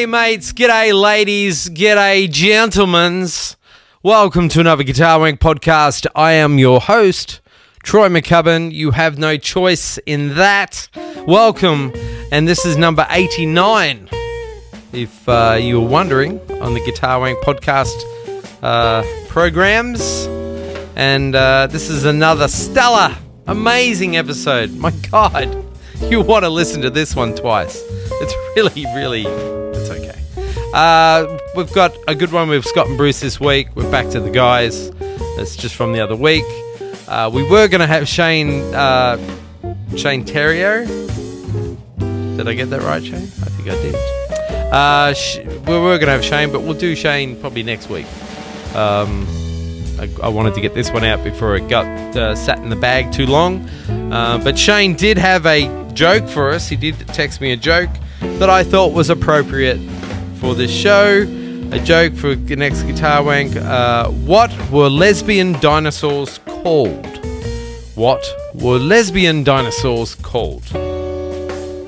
G'day, mates. G'day, ladies. G'day, gentlemens. Welcome to another Guitar Wank podcast. I am your host, Troy McCubbin. You have no choice in that. Welcome, and this is number 89. If uh, you were wondering, on the Guitar Wank podcast uh, programs. And uh, this is another stellar, amazing episode. My God, you want to listen to this one twice. It's really, really, okay. Uh, we've got a good one with Scott and Bruce this week. We're back to the guys. It's just from the other week. Uh, we were going to have Shane, uh, Shane Theriot. Did I get that right, Shane? I think I did. Uh, sh- we were going to have Shane, but we'll do Shane probably next week. Um, I, I wanted to get this one out before it got uh, sat in the bag too long. Uh, but Shane did have a joke for us. He did text me a joke that I thought was appropriate for this show. A joke for the next Guitar Wank. Uh, what were lesbian dinosaurs called? What were lesbian dinosaurs called?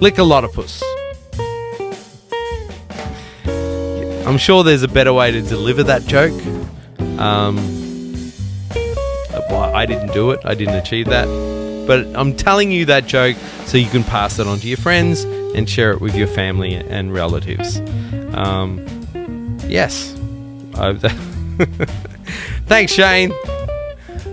Lickalotopus. I'm sure there's a better way to deliver that joke. Um, I didn't do it. I didn't achieve that. But I'm telling you that joke so you can pass it on to your friends and share it with your family and relatives. Um, yes. I- Thanks, Shane.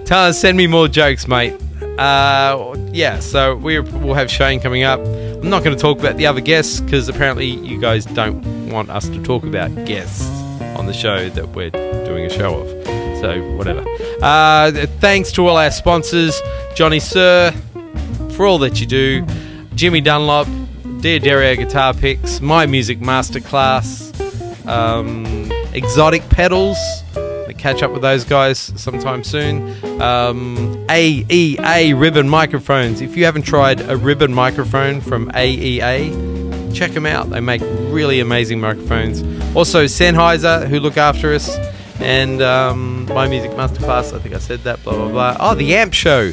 Tell us, send me more jokes, mate. Uh, yeah, so we we'll have Shane coming up. I'm not going to talk about the other guests because apparently you guys don't want us to talk about guests on the show that we're doing a show of. So, whatever. Uh, thanks to all our sponsors Johnny Sir, for all that you do, Jimmy Dunlop, Dear Dario Guitar Picks, My Music Masterclass, um, Exotic Pedals. Catch up with those guys sometime soon. Um, AEA Ribbon Microphones. If you haven't tried a ribbon microphone from AEA, check them out. They make really amazing microphones. Also, Sennheiser, who look after us, and um, My Music Masterclass. I think I said that. Blah blah blah. Oh, the Amp Show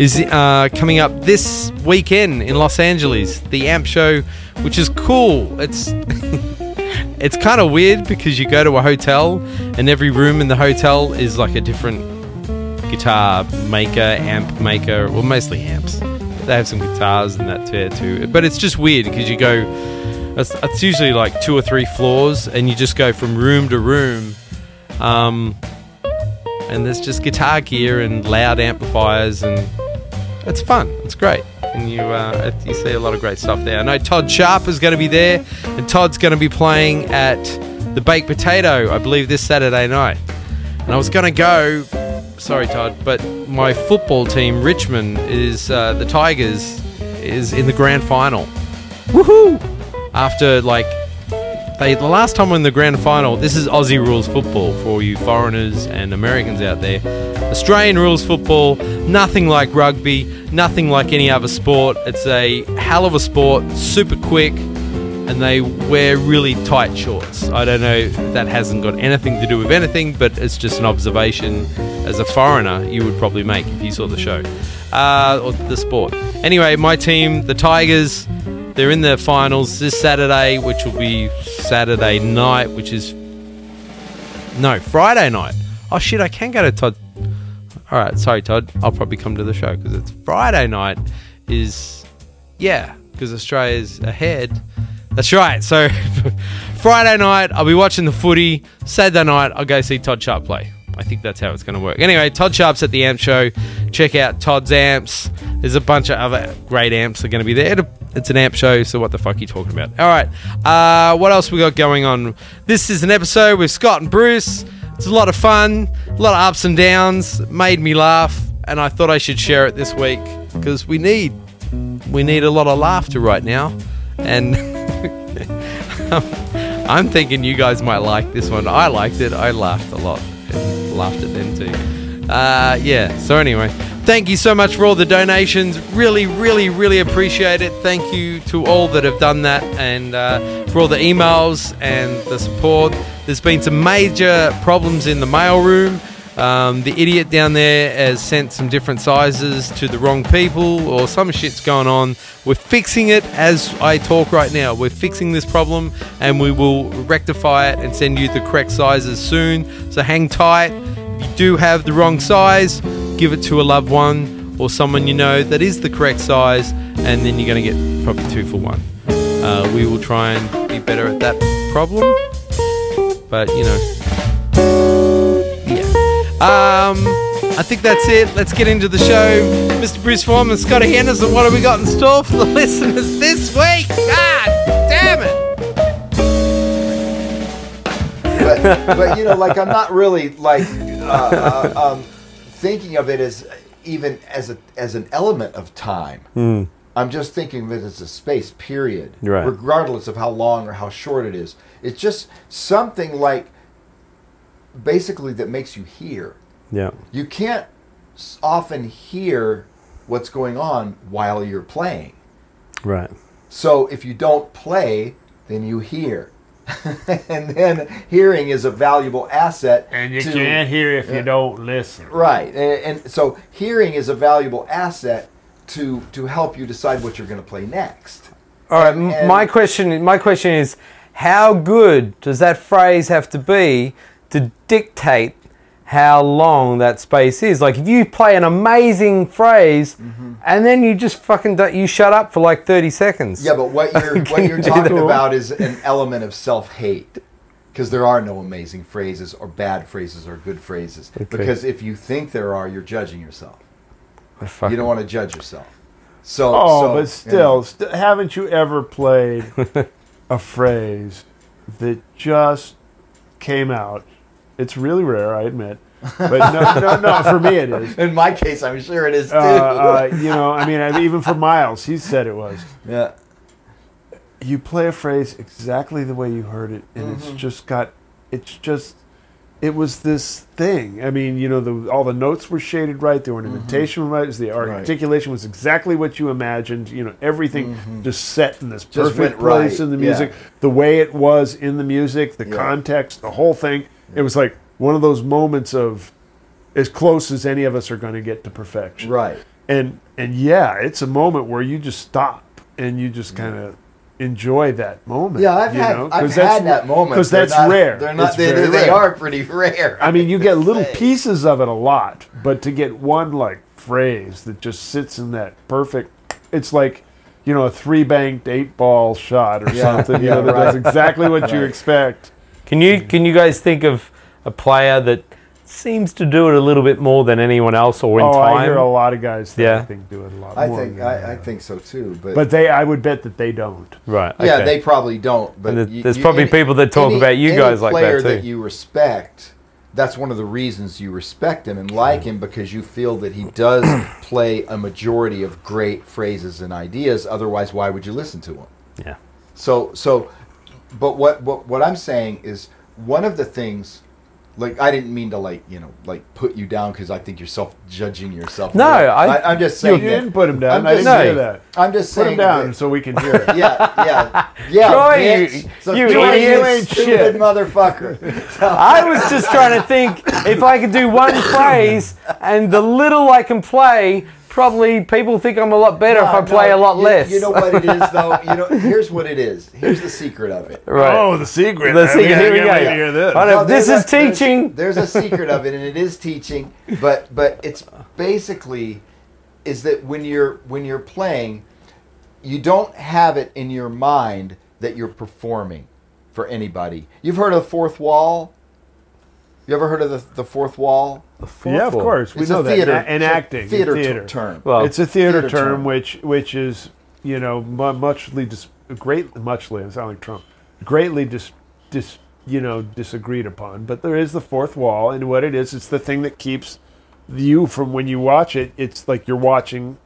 is uh, coming up this weekend in Los Angeles. The Amp Show, which is cool. It's it's kind of weird because you go to a hotel and every room in the hotel is like a different guitar maker, amp maker, well, mostly amps. They have some guitars and that there too. But it's just weird because you go, it's, it's usually like two or three floors and you just go from room to room. Um, and there's just guitar gear and loud amplifiers and it's fun. It's great. And you uh, you see a lot of great stuff there. I know Todd Sharp is going to be there, and Todd's going to be playing at the Baked Potato, I believe, this Saturday night. And I was going to go, sorry, Todd, but my football team, Richmond, is uh, the Tigers, is in the grand final. Woohoo! After like they the last time in the grand final, this is Aussie rules football for you foreigners and Americans out there. Australian rules football, nothing like rugby, nothing like any other sport. It's a hell of a sport, super quick, and they wear really tight shorts. I don't know, that hasn't got anything to do with anything, but it's just an observation as a foreigner you would probably make if you saw the show uh, or the sport. Anyway, my team, the Tigers, they're in the finals this Saturday, which will be Saturday night, which is no Friday night. Oh shit! I can go to Todd. All right, sorry, Todd. I'll probably come to the show because it's Friday night. Is yeah, because Australia's ahead. That's right. So Friday night, I'll be watching the footy. Saturday night, I'll go see Todd Sharp play. I think that's how it's going to work. Anyway, Todd Sharp's at the amp show. Check out Todd's amps. There's a bunch of other great amps that are going to be there. It's an amp show, so what the fuck are you talking about? All right. Uh, what else we got going on? This is an episode with Scott and Bruce. It's a lot of fun, a lot of ups and downs. Made me laugh, and I thought I should share it this week because we need we need a lot of laughter right now, and I'm thinking you guys might like this one. I liked it. I laughed a lot. Laughed at them too. Uh, yeah. So anyway, thank you so much for all the donations. Really, really, really appreciate it. Thank you to all that have done that, and uh, for all the emails and the support. There's been some major problems in the mailroom. Um, the idiot down there has sent some different sizes to the wrong people, or some shit's going on. We're fixing it as I talk right now. We're fixing this problem, and we will rectify it and send you the correct sizes soon. So hang tight. If you do have the wrong size, give it to a loved one or someone you know that is the correct size, and then you're going to get probably two for one. Uh, we will try and be better at that problem, but you know. Um, I think that's it. Let's get into the show. Mr. Bruce Forman, Scotty Henderson, what have we got in store for the listeners this week? God damn it! but, but you know, like I'm not really like uh, uh, um, thinking of it as even as a as an element of time. I'm just thinking of it as a space period, Right. regardless of how long or how short it is. It's just something like basically that makes you hear. Yeah. You can't often hear what's going on while you're playing. Right. So if you don't play, then you hear. and then hearing is a valuable asset. And you to- can't hear if Yeah. you don't listen. Right. And, and so hearing is a valuable asset to to help you decide what you're going to play next. All right. And- m my question. My question is, how good does that phrase have to be to dictate how long that space is? Like, if you play an amazing phrase Mm-hmm. and then you just fucking don't, you shut up for like thirty seconds. Yeah, but what you're what you're talking about is an element of self-hate. Because there are no amazing phrases or bad phrases or good phrases. Because if you think there are, you're judging yourself. You don't want to judge yourself. So, Oh, so, but you still, know. st- haven't you ever played a phrase that just came out? It's really rare, I admit. But no, no, no, for me it is. in my case, I'm sure it is too. Uh, uh, you know, I mean, even for Miles, he said it was. yeah. You play a phrase exactly the way you heard it, and Mm-hmm. it's just got, it's just, it was this thing. I mean, you know, the, all the notes were shaded right, the ornamentation was right, the Mm-hmm. Right. articulation was exactly what you imagined. You know, everything just set in this Mm-hmm. Perfect place right, in the yeah. music. The way it was in the music, the Yeah. context, the whole thing. It was like one of those moments of as close as any of us are going to get to perfection Right. and and yeah, it's a moment where you just stop and you just kind of enjoy that moment. Yeah, I've you had know? I've had that moment because that's not- rare. They're not. It's They, they rare. are pretty rare. I mean, you get little Say. pieces of it a lot, but to get one like phrase that just sits in that perfect, it's like. You know, a three banked eight ball shot or Yeah, something. You yeah, know, that does exactly what you expect. Can you can you guys think of a player that seems to do it a little bit more than anyone else, or in oh, time? I hear a lot of guys that I think do it a lot I more. think than I, I think so too. But, but they, I would bet that they don't. Right. yeah, okay. they probably don't. But And there- you- there's you- probably any- people that talk any- about you guys like that, player too. that you respect. That's one of the reasons you respect him and like him because you feel that he does play a majority of great phrases and ideas. Otherwise, why would you listen to him? Yeah. So so, but what what what I'm saying is one of the things. Like I didn't mean to like you know like put you down because I think you're self judging yourself. No, I- am just You saying. that- didn't put him down. I'm I didn't saying- hear that. I'm just Put saying. him down that- so we can hear it. yeah, yeah, yeah. Troy, bitch. you- so you Troy, you ain't stupid shit. motherfucker. I was just trying to think if I could do one phrase and the little I can play, probably people think I'm a lot better if I No, play a lot you- less. You know what it is, though. You know, here's what it is. Here's the secret of it. right. Oh, the secret. The I secret, mean, here we go. wait hear this. No, this is a- teaching. There's, a secret of it, and it is teaching. But but it's basically is that when you're when you're playing, you don't have it in your mind that you're performing for anybody. You've heard of the fourth wall. You ever heard of the, the fourth wall? yeah, of course. We It's know that. theater And, and it's acting. theater, theater. t- term. Well, it's a theater, theater term, term. which which is you know muchly dis- great muchly. I sound like Trump. Greatly dis, dis you know disagreed upon, but there is the fourth wall, and what it is, it's the thing that keeps you from when you watch it. It's like you're watching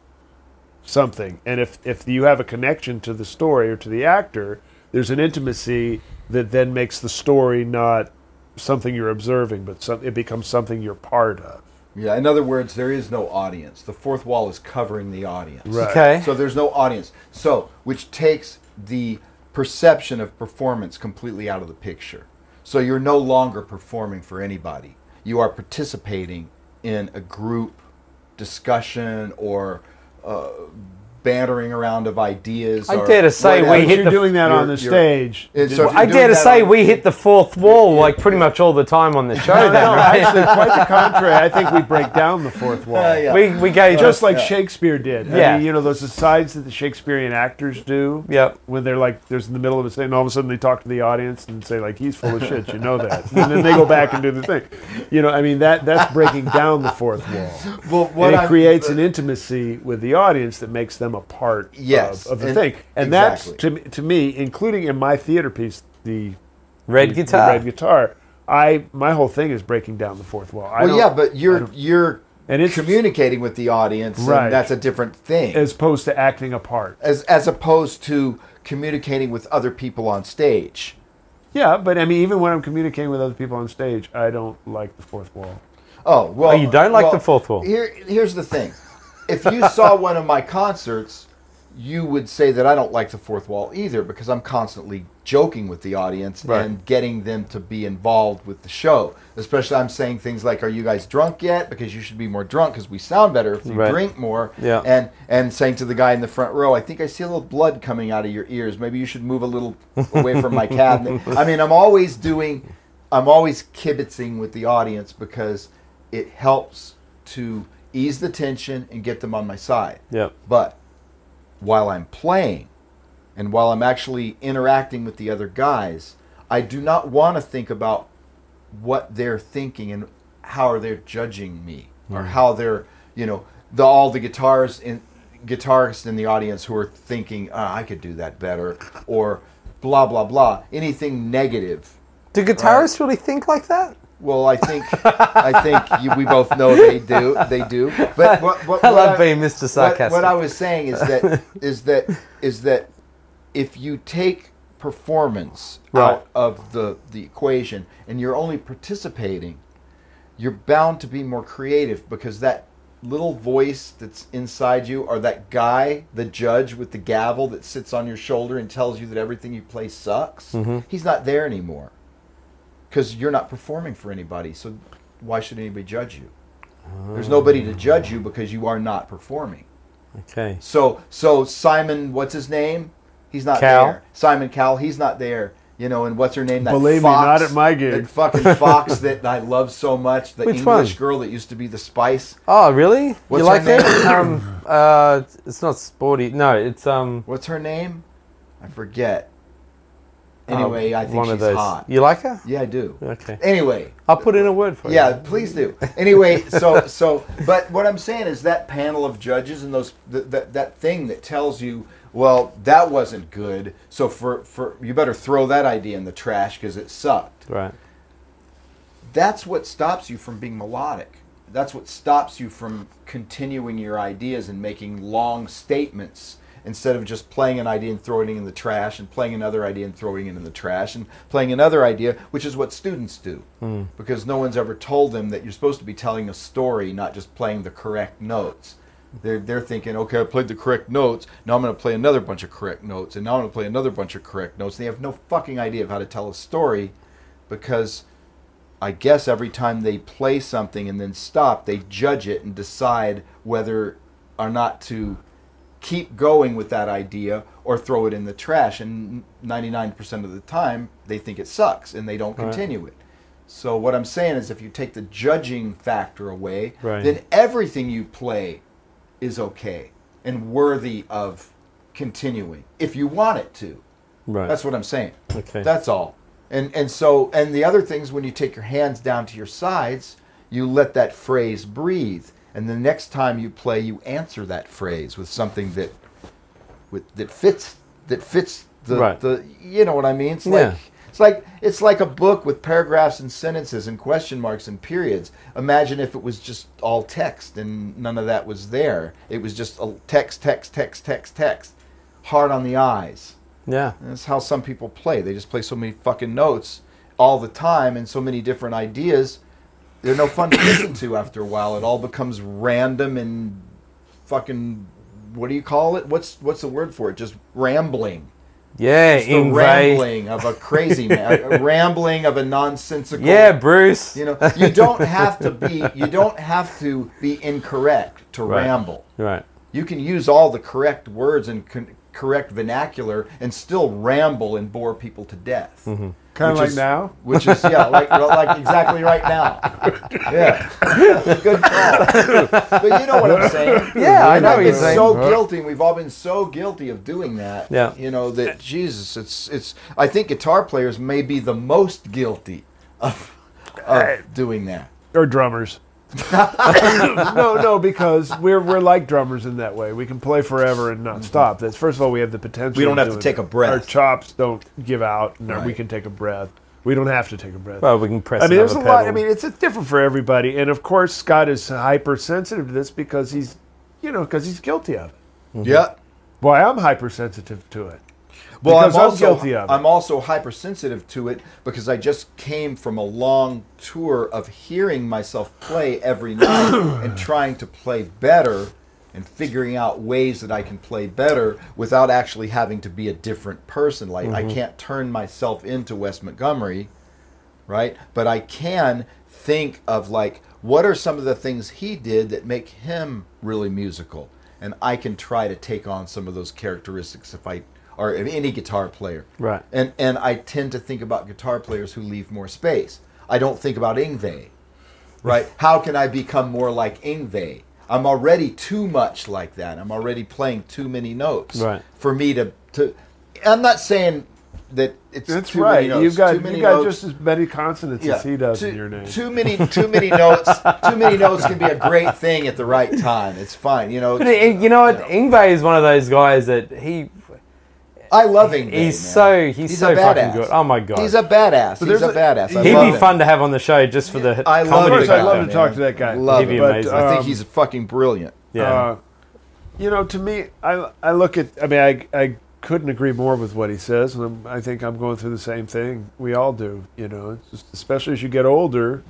something, and if if you have a connection to the story or to the actor, there's an intimacy that then makes the story not something you're observing, but some, it becomes something you're part of. Yeah, in other words, there is no audience. The fourth wall is covering the audience. Right. Okay. So there's no audience. So, which takes the perception of performance completely out of the picture. So you're no longer performing for anybody. you are participating in a group discussion or uh, bantering around of ideas. I dare to say we whatever. But hit you're the- doing that on the stage. So I dare to say on- we hit the fourth wall like pretty much all the time on the show. no, then, no, right? actually, quite the contrary. I think we break down the fourth wall. Uh, yeah. we we gave Just like Yeah. Shakespeare did. I Yeah. mean, you know, those asides that the Shakespearean actors do. Yep. When they're like, there's in the middle of a scene, and all of a sudden they talk to the audience and say like, "He's full of shit," you know that, and then they go back and do the thing. You know, I mean that that's breaking down the fourth wall. Well, what and it I'm- creates an intimacy with the audience that makes them a part Yes, of, of the and- thing. And exactly. that's to me, to me, including in my theater piece, the red the- guitar. the red guitar. I my whole thing is breaking down the fourth wall. I Well, don't- yeah, but you're you're And it's- communicating with the audience, Right. and that's a different thing. as opposed to acting a part. as as opposed to communicating with other people on stage. Yeah, but I mean, even when I'm communicating with other people on stage, I don't like the fourth wall. Oh well, Oh, you don't like well, the fourth wall? Here, here's the thing: if you saw one of my concerts, you would say that I don't like the fourth wall either because I'm constantly joking with the audience Right. and getting them to be involved with the show. Especially, I'm saying things like, "Are you guys drunk yet?" Because you should be more drunk because we sound better if you Right. drink more. Yeah. And and saying to the guy in the front row, "I think I see a little blood coming out of your ears. Maybe you should move a little away from my cabinet." I mean, I'm always doing, I'm always kibitzing with the audience because it helps to ease the tension and get them on my side. Yep. But while I'm playing and while I'm actually interacting with the other guys, I do not want to think about what they're thinking and how are they're judging me or how they're, you know, the, all the guitars in guitarists in the audience who are thinking, ah, I could do that better or blah blah blah. Anything negative. Do guitarists really think like that? Well, I think I think you, we both know they do. They do. But what, what, I what love being Mr. what, Sarcastic. what I was saying is that is that is that if you take performance Right. out of the the equation and you're only participating, you're bound to be more creative because that little voice that's inside you or that guy, the judge with the gavel that sits on your shoulder and tells you that everything you play sucks, Mm-hmm. he's not there anymore. Cuz you're not performing for anybody. So why should anybody judge you? There's nobody to judge you because you are not performing. okay. So so Simon, what's his name? He's not Cowell? there. Simon Cowell, he's not there. You know, and what's her name? That Believe me, fox, not at my gig. That fucking fox that I love so much. The Which English one? girl that used to be the Spice. Oh, really? What's you her like that? um, uh, it's not sporty. No, it's um. What's her name? I forget. Anyway, uh, I think one she's of those. hot. You like her? Yeah, I do. Okay. Anyway, I'll put in a word for you. Yeah, please do. Anyway, so so, but what I'm saying is that panel of judges and those th- that that thing that tells you, well, that wasn't good. So for for you better throw that idea in the trash because it sucked. Right. That's what stops you from being melodic. That's what stops you from continuing your ideas and making long statements instead of just playing an idea and throwing it in the trash and playing another idea and throwing it in the trash and playing another idea, which is what students do. Hmm. Because no one's ever told them that you're supposed to be telling a story, not just playing the correct notes. They're, they're thinking, okay, I played the correct notes. Now I'm going to play another bunch of correct notes. And now I'm going to play another bunch of correct notes. And They have no fucking idea of how to tell a story because I guess every time they play something and then stop, they judge it and decide whether or not to keep going with that idea or throw it in the trash. And 99% of the time, they think it sucks and they don't Right. continue it. So, what I'm saying is, if you take the judging factor away, Right. then everything you play is okay and worthy of continuing if you want it to. Right. That's what I'm saying. Okay. That's all. And and so and the other things when you take your hands down to your sides, you let that phrase breathe. And the next time you play, you answer that phrase with something that with that fits that fits the Right. the you know what I mean? It's Yeah. like it's like it's like a book with paragraphs and sentences and question marks and periods. Imagine if it was just all text and none of that was there. It was just a text, text, text, text, text. Hard on the eyes. yeah. And that's how some people play. They just play so many fucking notes all the time and so many different ideas. They're no fun to listen to after a while. It all becomes random and fucking what do you call it? What's what's the word for it? Just rambling. Yeah, It's the rambling of a crazy man, a rambling of a nonsensical. Yeah, Bruce. You know, you don't have to be you don't have to be incorrect to Right. ramble. Right. You can use all the correct words and con- correct vernacular and still ramble and bore people to death. Mm-hmm. Kind of like is- now. Which is yeah, like like exactly right now. Yeah, good call. But you know what I'm saying? Yeah, I know I've what you're been saying. so guilty. We've all been so guilty of doing that. Yeah. You know that Jesus. It's it's. I think guitar players may be the most guilty of of doing that. or drummers. no, no, because we're we're like drummers in that way. We can play forever and not stop. That's first of all, we have the potential. Mm-hmm. We don't have to take that. a breath. Our chops don't give out, and we can take a breath. We don't have to take a breath. Well, we can press. I mean, there's a another lot. I mean, it's, it's different for everybody, and of course, Scott is hypersensitive to this because he's, you know, because he's guilty of it. Yeah. Boy, I'm hypersensitive to it. Well, Because I'm I'm also guilty of it. I'm also hypersensitive to it because I just came from a long tour of hearing myself play every night and trying to play better and figuring out ways that I can play better without actually having to be a different person. Like I mm-hmm. can't turn myself into Wes Montgomery, right? But I can think of like what are some of the things he did that make him really musical, and I can try to take on some of those characteristics if I or any guitar player. Right. And and I tend to think about guitar players who leave more space. I don't think about Yngwie. Right? How can I become more like Yngwie? I'm already too much like that. I'm already playing too many notes Right. for me to to I'm not saying that it's That's too right. many notes. You've got too many you got just as many consonants as he does too, in your name. Too many, too many notes. Too many notes can be a great thing at the right time. It's fine, you know. But it, you know what? Yngwie is one of those guys that he I love Yngwie. he's man. so he's, so a fucking good. Oh my god. He's a badass. He's a a- badass. I he'd He'd love be him. fun to have on the show just for the I love Of comedy course, I'd love to talk to that guy. Love He'd be him. But, amazing. I think um, he's fucking brilliant. Yeah. Uh, you know, to me, I I look at. I mean, I I couldn't agree more with what he says, and I'm, I think I'm going through the same thing. We all do. You know, just, especially as you get older.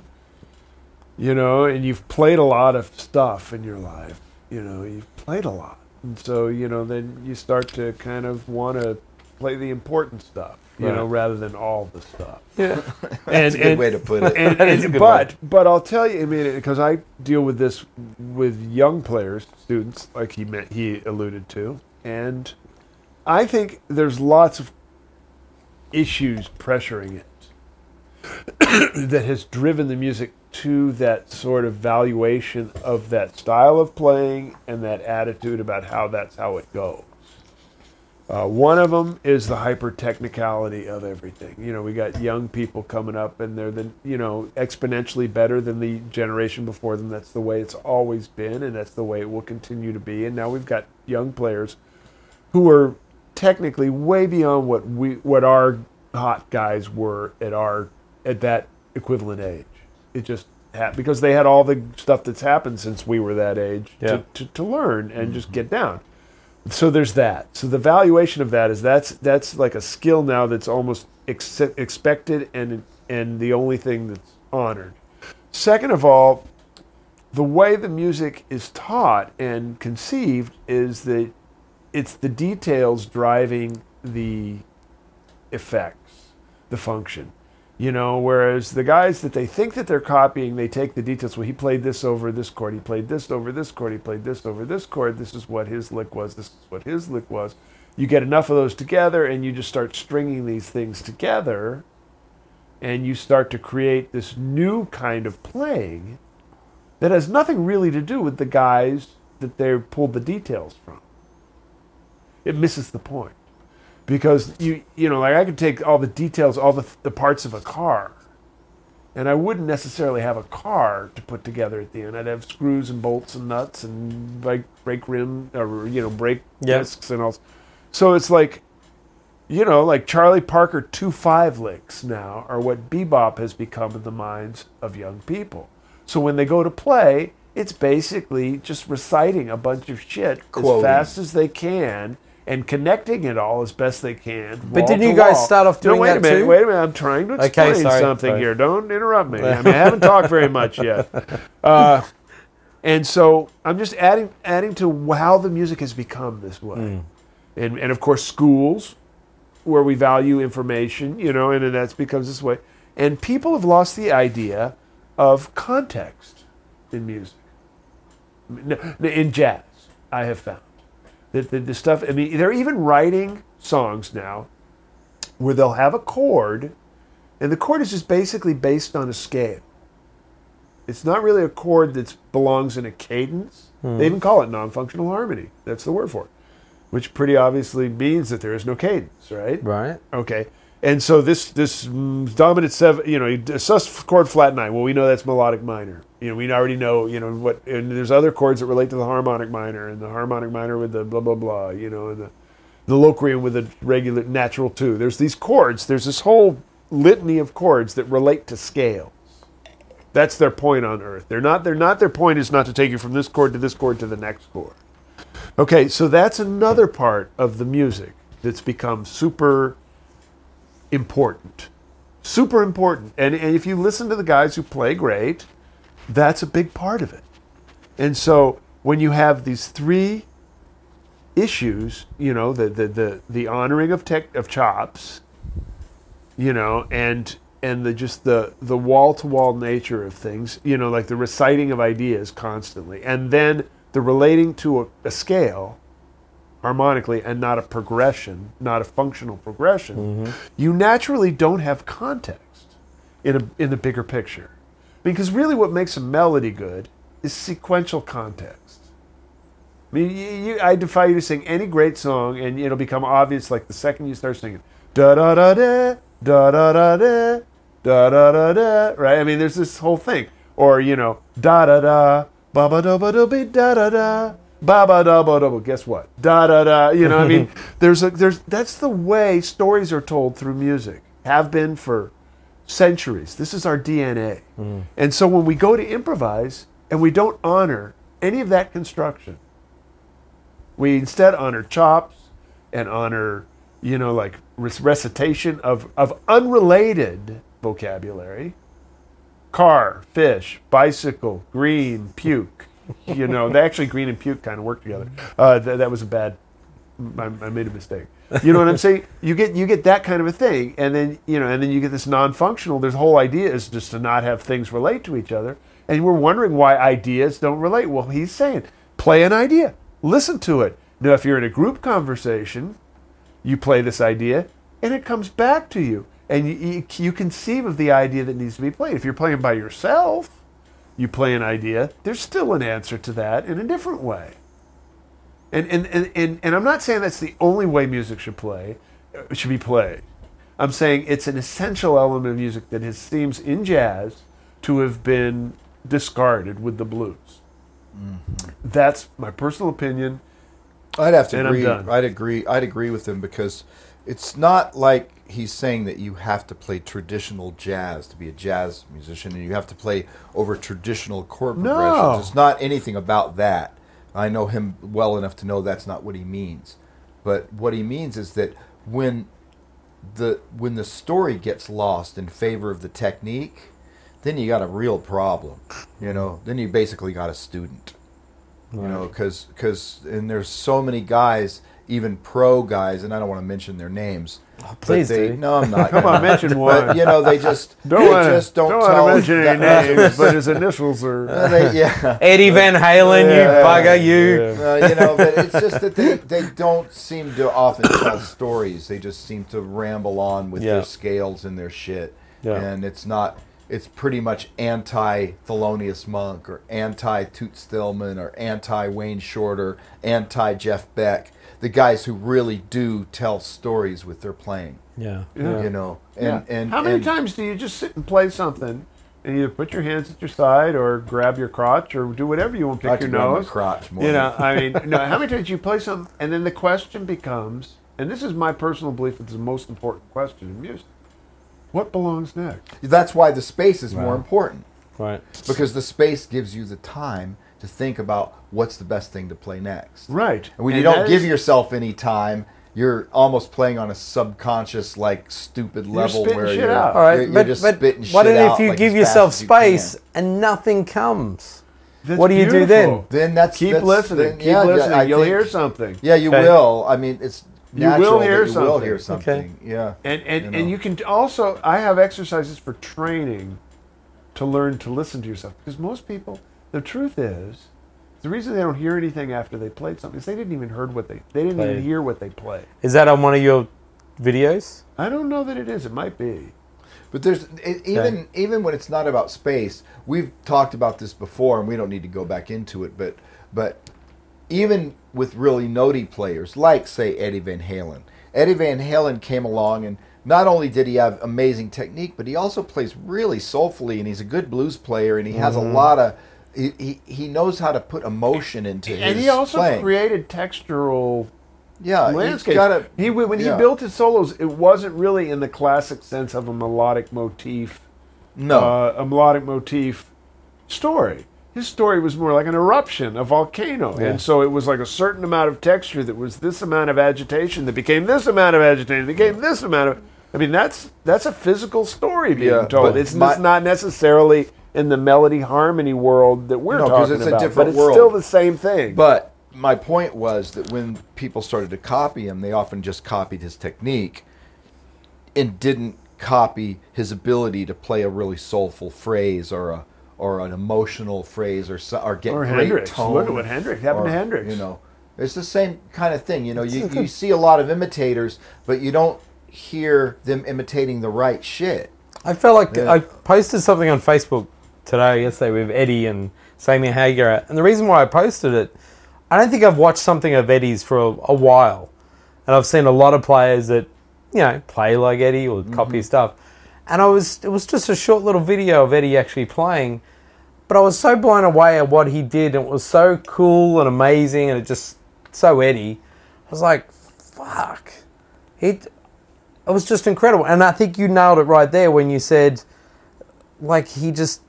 You know, and you've played a lot of stuff in your life. You know, you've played a lot, and so you know, then you start to kind of want to play the important stuff. You Right. know, rather than all the stuff. yeah. That's a good way to put it. And, That is and- a good but but I'll tell you, I mean, because I deal with this with young players, students, like he meant, he alluded to, and I think there's lots of issues pressuring it that has driven the music to that sort of valuation of that style of playing and that attitude about how that's how it goes. Uh, one of them is the hyper technicality of everything. You know, we got young people coming up, and they're the you know exponentially better than the generation before them. That's the way it's always been, and that's the way it will continue to be. And now we've got young players who are technically way beyond what we what our hot guys were at our at that equivalent age. It just happened because they had all the stuff that's happened since we were that age Yeah. to, to, to learn and just mm-hmm. get down. So there's that. So the valuation of that is that's that's like a skill now that's almost ex- expected and and the only thing that's honored. Second of all, the way the music is taught and conceived is that it's the details driving the effects, the function. You know, whereas the guys that they think that they're copying, they take the details. Well, he played this over this chord, he played this over this chord, he played this over this chord. This is what his lick was. This is what his lick was. You get enough of those together, and you just start stringing these things together, and you start to create this new kind of playing that has nothing really to do with the guys that they pulled the details from. It misses the point because you you know like I could take all the details, all the the parts of a car, and I wouldn't necessarily have a car to put together at the end. I'd have screws and bolts and nuts and brake brake rim or you know brake Yep. discs and all. So it's like. You know, like Charlie Parker two five licks now are what bebop has become in the minds of young people. So when they go to play, it's basically just reciting a bunch of shit Quoting. as fast as they can and connecting it all as best they can. But didn't you guys wall. start off doing no, wait that a minute, too? Wait a minute, I'm trying to Okay, explain sorry, something sorry. here. Don't interrupt me. I mean, I haven't talked very much yet. Uh, and so I'm just adding adding to how the music has become this way. Hmm. And, and of course, schools where we value information, you know, and then that's becomes this way. And people have lost the idea of context in music. In jazz, I have found that the, the stuff. I mean, they're even writing songs now where they'll have a chord, and the chord is just basically based on a scale. It's not really a chord that belongs in a cadence. They even call it non-functional harmony. That's the word for it, which pretty obviously means that there is no cadence, right? Right. Okay. And so this this mm, dominant seven, you know, a sus chord flat nine. Well, we know that's melodic minor. You know, we already know, you know, what. And there's other chords that relate to the harmonic minor, and the harmonic minor with the blah blah blah. You know, and the the locrian with the regular natural two. There's these chords. There's this whole litany of chords that relate to scales. That's their point on earth. They're not. They're not. Their point is not to take you from this chord to this chord to the next chord. Okay, so that's another part of the music that's become super important. Super important. And, and if you listen to the guys who play great, that's a big part of it. And so when you have these three issues, you know, the the the, the honoring of tech of chops, you know, and and the just the the wall to wall nature of things, you know, like the reciting of ideas constantly, and then the relating to a, a scale harmonically and not a progression, not a functional progression, mm-hmm. you naturally don't have context in a in the bigger picture. Because really what makes a melody good is sequential context. I mean, you, you, I defy you to sing any great song, and it'll become obvious like the second you start singing da da da da da da da da da da da da. Right? I mean, there's this whole thing, or you know, da da da ba ba da ba da be da da da ba ba da ba da. Guess what? Da da da. You know, I mean, there's a there's that's the way stories are told through music. Have been for centuries. This is our DNA. And so when we go to improvise and we don't honor any of that construction, we instead honor chops and honor, you know, like recitation of, of unrelated vocabulary. Car, fish, bicycle, green, puke. You know, they actually green and puke kind of work together. Uh, th- that was a bad. I, I made a mistake. You know what I'm saying? You get you get that kind of a thing, and then you know, and then you get this non-functional. There's whole idea is just to not have things relate to each other, and we're wondering why ideas don't relate. Well, he's saying play an idea, listen to it. Now, if you're in a group conversation, you play this idea, and it comes back to you, and you, you, you conceive of the idea that needs to be played. If you're playing by yourself, you play an idea. There's still an answer to that in a different way. And, and, and, and, and I'm not saying that's the only way music should play, uh, should be played. I'm saying it's an essential element of music that has, seems in jazz to have been discarded with the blues. That's my personal opinion. I'd have to And agree. I'd agree. I'd agree with him because it's not like he's saying that you have to play traditional jazz to be a jazz musician, and you have to play over traditional chord No. progressions. It's not anything about that. I know him well enough to know that's not what he means. But what he means is that when the when the story gets lost in favor of the technique, then you got a real problem. You know, then you basically got a student you know because because and there's so many guys even pro guys and i don't want to mention their names but please they, do. no i'm not Come on, mention one. but you know they just Don't they want just don't, don't tell want to mention any names, but his initials are. Uh, they- yeah Eddie Van Halen, you Yeah, bugger, you. yeah. uh, you know, but it's just that they, they don't seem to often tell stories. They just seem to ramble on with Yeah. their scales and their shit. Yeah. And it's not, it's pretty much anti Thelonious Monk or anti Toots Thielemans or anti Wayne Shorter, anti Jeff Beck. The guys who really do tell stories with their playing, Yeah. Yeah. you know. Yeah. And, and How many and- times do you just sit and play something and either put your hands at your side or grab your crotch or do whatever you want, I like pick your grab my nose? crotch more. You know, I mean, no. How many times you play something and then the question becomes, and this is my personal belief, it's the most important question in music. What belongs next? That's why the space is more important. Right. because the space gives you the time to think about what's the best thing to play next. Right. And when you don't give is- yourself any time, you're almost playing on a subconscious, like stupid You're level spitting where shit you're, out. All right, you're, you're but, just but spitting what if you like, give yourself fast as you space and nothing comes? That's what do you do then? Then that's Keep that's- listening. then, Keep yeah, yeah, listening. I You'll think- hear something. Yeah, you Okay. will. I mean, it's You will natural that hear you will something. hear something. Yeah. And and, You and you can also I have exercises for training to learn to listen to yourself because most people the truth is the reason they don't hear anything after they played something is they didn't even heard what they they didn't Played. even hear what they played. Is that on one of your videos? I don't know that it is. It might be. But there's it, even even when it's not about space, we've talked about this before, and we don't need to go back into it. But but even with really notey players, like say Eddie Van Halen, Eddie Van Halen came along, and not only did he have amazing technique, but he also plays really soulfully, and he's a good blues player, and he has a mm-hmm. lot of he, he, he knows how to put emotion into his And he also playing. created textural yeah, he's landscapes. got a he when yeah. he built his solos, it wasn't really in the classic sense of a melodic motif. no uh, a melodic motif story. His story was more like an eruption, a volcano, Yeah. and so it was like a certain amount of texture that was this amount of agitation that became this amount of agitation, that became this amount of. I mean, that's that's a physical story being Yeah, told. It's my- not necessarily in the melody harmony world that we're No, 'cause talking it's a about, different but it's world. still the same thing. But my point was that when people started to copy him, they often just copied his technique and didn't copy his ability to play a really soulful phrase or a or an emotional phrase or so, or get Or great Hendrix. tone. Look at what Hendrix happened to Hendrix. You know, it's the same kind of thing. You know, you, you see a lot of imitators, but you don't hear them imitating the right shit. I felt like Yeah. I posted something on Facebook today, yesterday, with Eddie and Sammy Hagar. And the reason why I posted it, I don't think I've watched something of Eddie's for a, a while. And I've seen a lot of players that, you know, play like Eddie or mm-hmm. copy stuff. And I was, it was just a short little video of Eddie actually playing. But I was so blown away at what he did. And it was so cool and amazing. And it just, so Eddie. I was like, fuck. It, it was just incredible. And I think you nailed it right there when you said, like, he just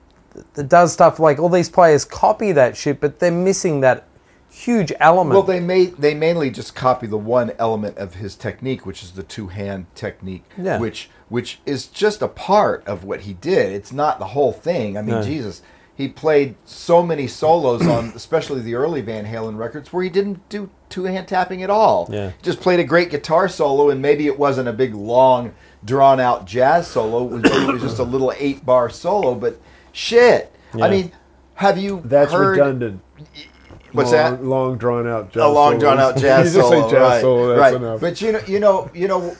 th- does stuff like all these players copy that shit, but they're missing that huge element. Well, they made they mainly just copy the one element of his technique, which is the two hand technique, Yeah. which which is just a part of what he did. It's not the whole thing. I mean, No. Jesus, he played so many solos on, especially the early Van Halen records, where he didn't do two hand tapping at all. Yeah. just played a great guitar solo, and maybe it wasn't a big long drawn out jazz solo. It was, it was just a little eight bar solo, but shit. Yeah. I mean, have you that's heard? redundant. What's long, that? Long drawn out jazz a long drawn out jazz you just solo, say jazz right? solo, that's right. enough. But you know, you know, you know,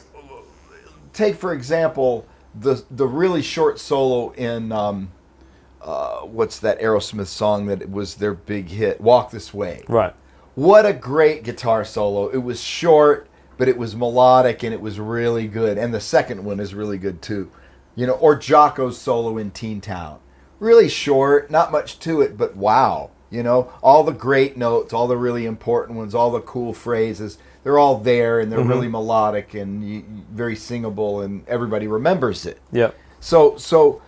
take for example the the really short solo in um, uh, what's that Aerosmith song that was their big hit, "Walk This Way." right. What a great guitar solo! It was short, but it was melodic and it was really good. And the second one is really good too. You know, or Jaco's solo in Teen Town. Really short, not much to it, but wow. You know, all the great notes, all the really important ones, all the cool phrases, they're all there and they're mm-hmm. really melodic and very singable and everybody remembers it. Yeah. So so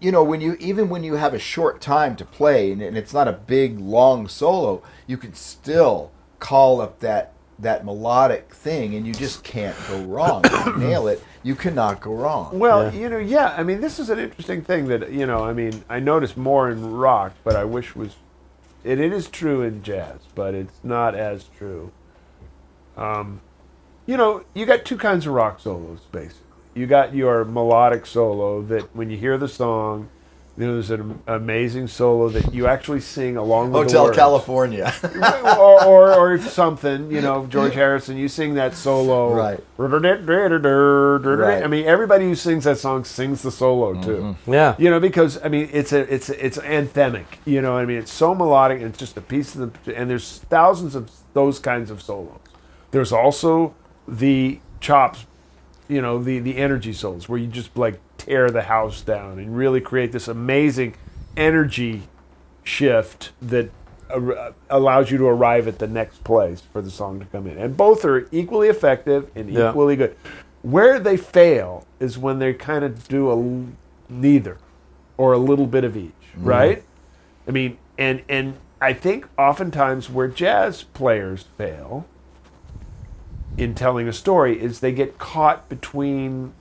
you know when you even when you have a short time to play and, and it's not a big long solo, you can still call up that that melodic thing and you just can't go wrong. You nail it, you cannot go wrong. Well, Yeah. you know, yeah. I mean, this is an interesting thing that you know. I mean, I notice more in rock, but I wish was, it, it is true in jazz, but it's not as true. Um, you know, you got two kinds of rock solos basically. You got your melodic solo that when you hear the song, you know, there's an amazing solo that you actually sing along with Hotel words. California. or, or, or something, you know, George Harrison, you sing that solo. Right. I mean, everybody who sings that song sings the solo too. Mm-hmm. Yeah. You know, because I mean, it's a, it's, a, it's anthemic. You know, what I mean, it's so melodic, and it's just a piece of the, and there's thousands of those kinds of solos. There's also the chops, you know, the the energy solos where you just like tear the house down and really create this amazing energy shift that allows you to arrive at the next place for the song to come in. And both are equally effective and Yeah. equally good. Where they fail is when they kind of do a neither or a little bit of each, mm-hmm. right? I mean, and and I think oftentimes where jazz players fail in telling a story is they get caught between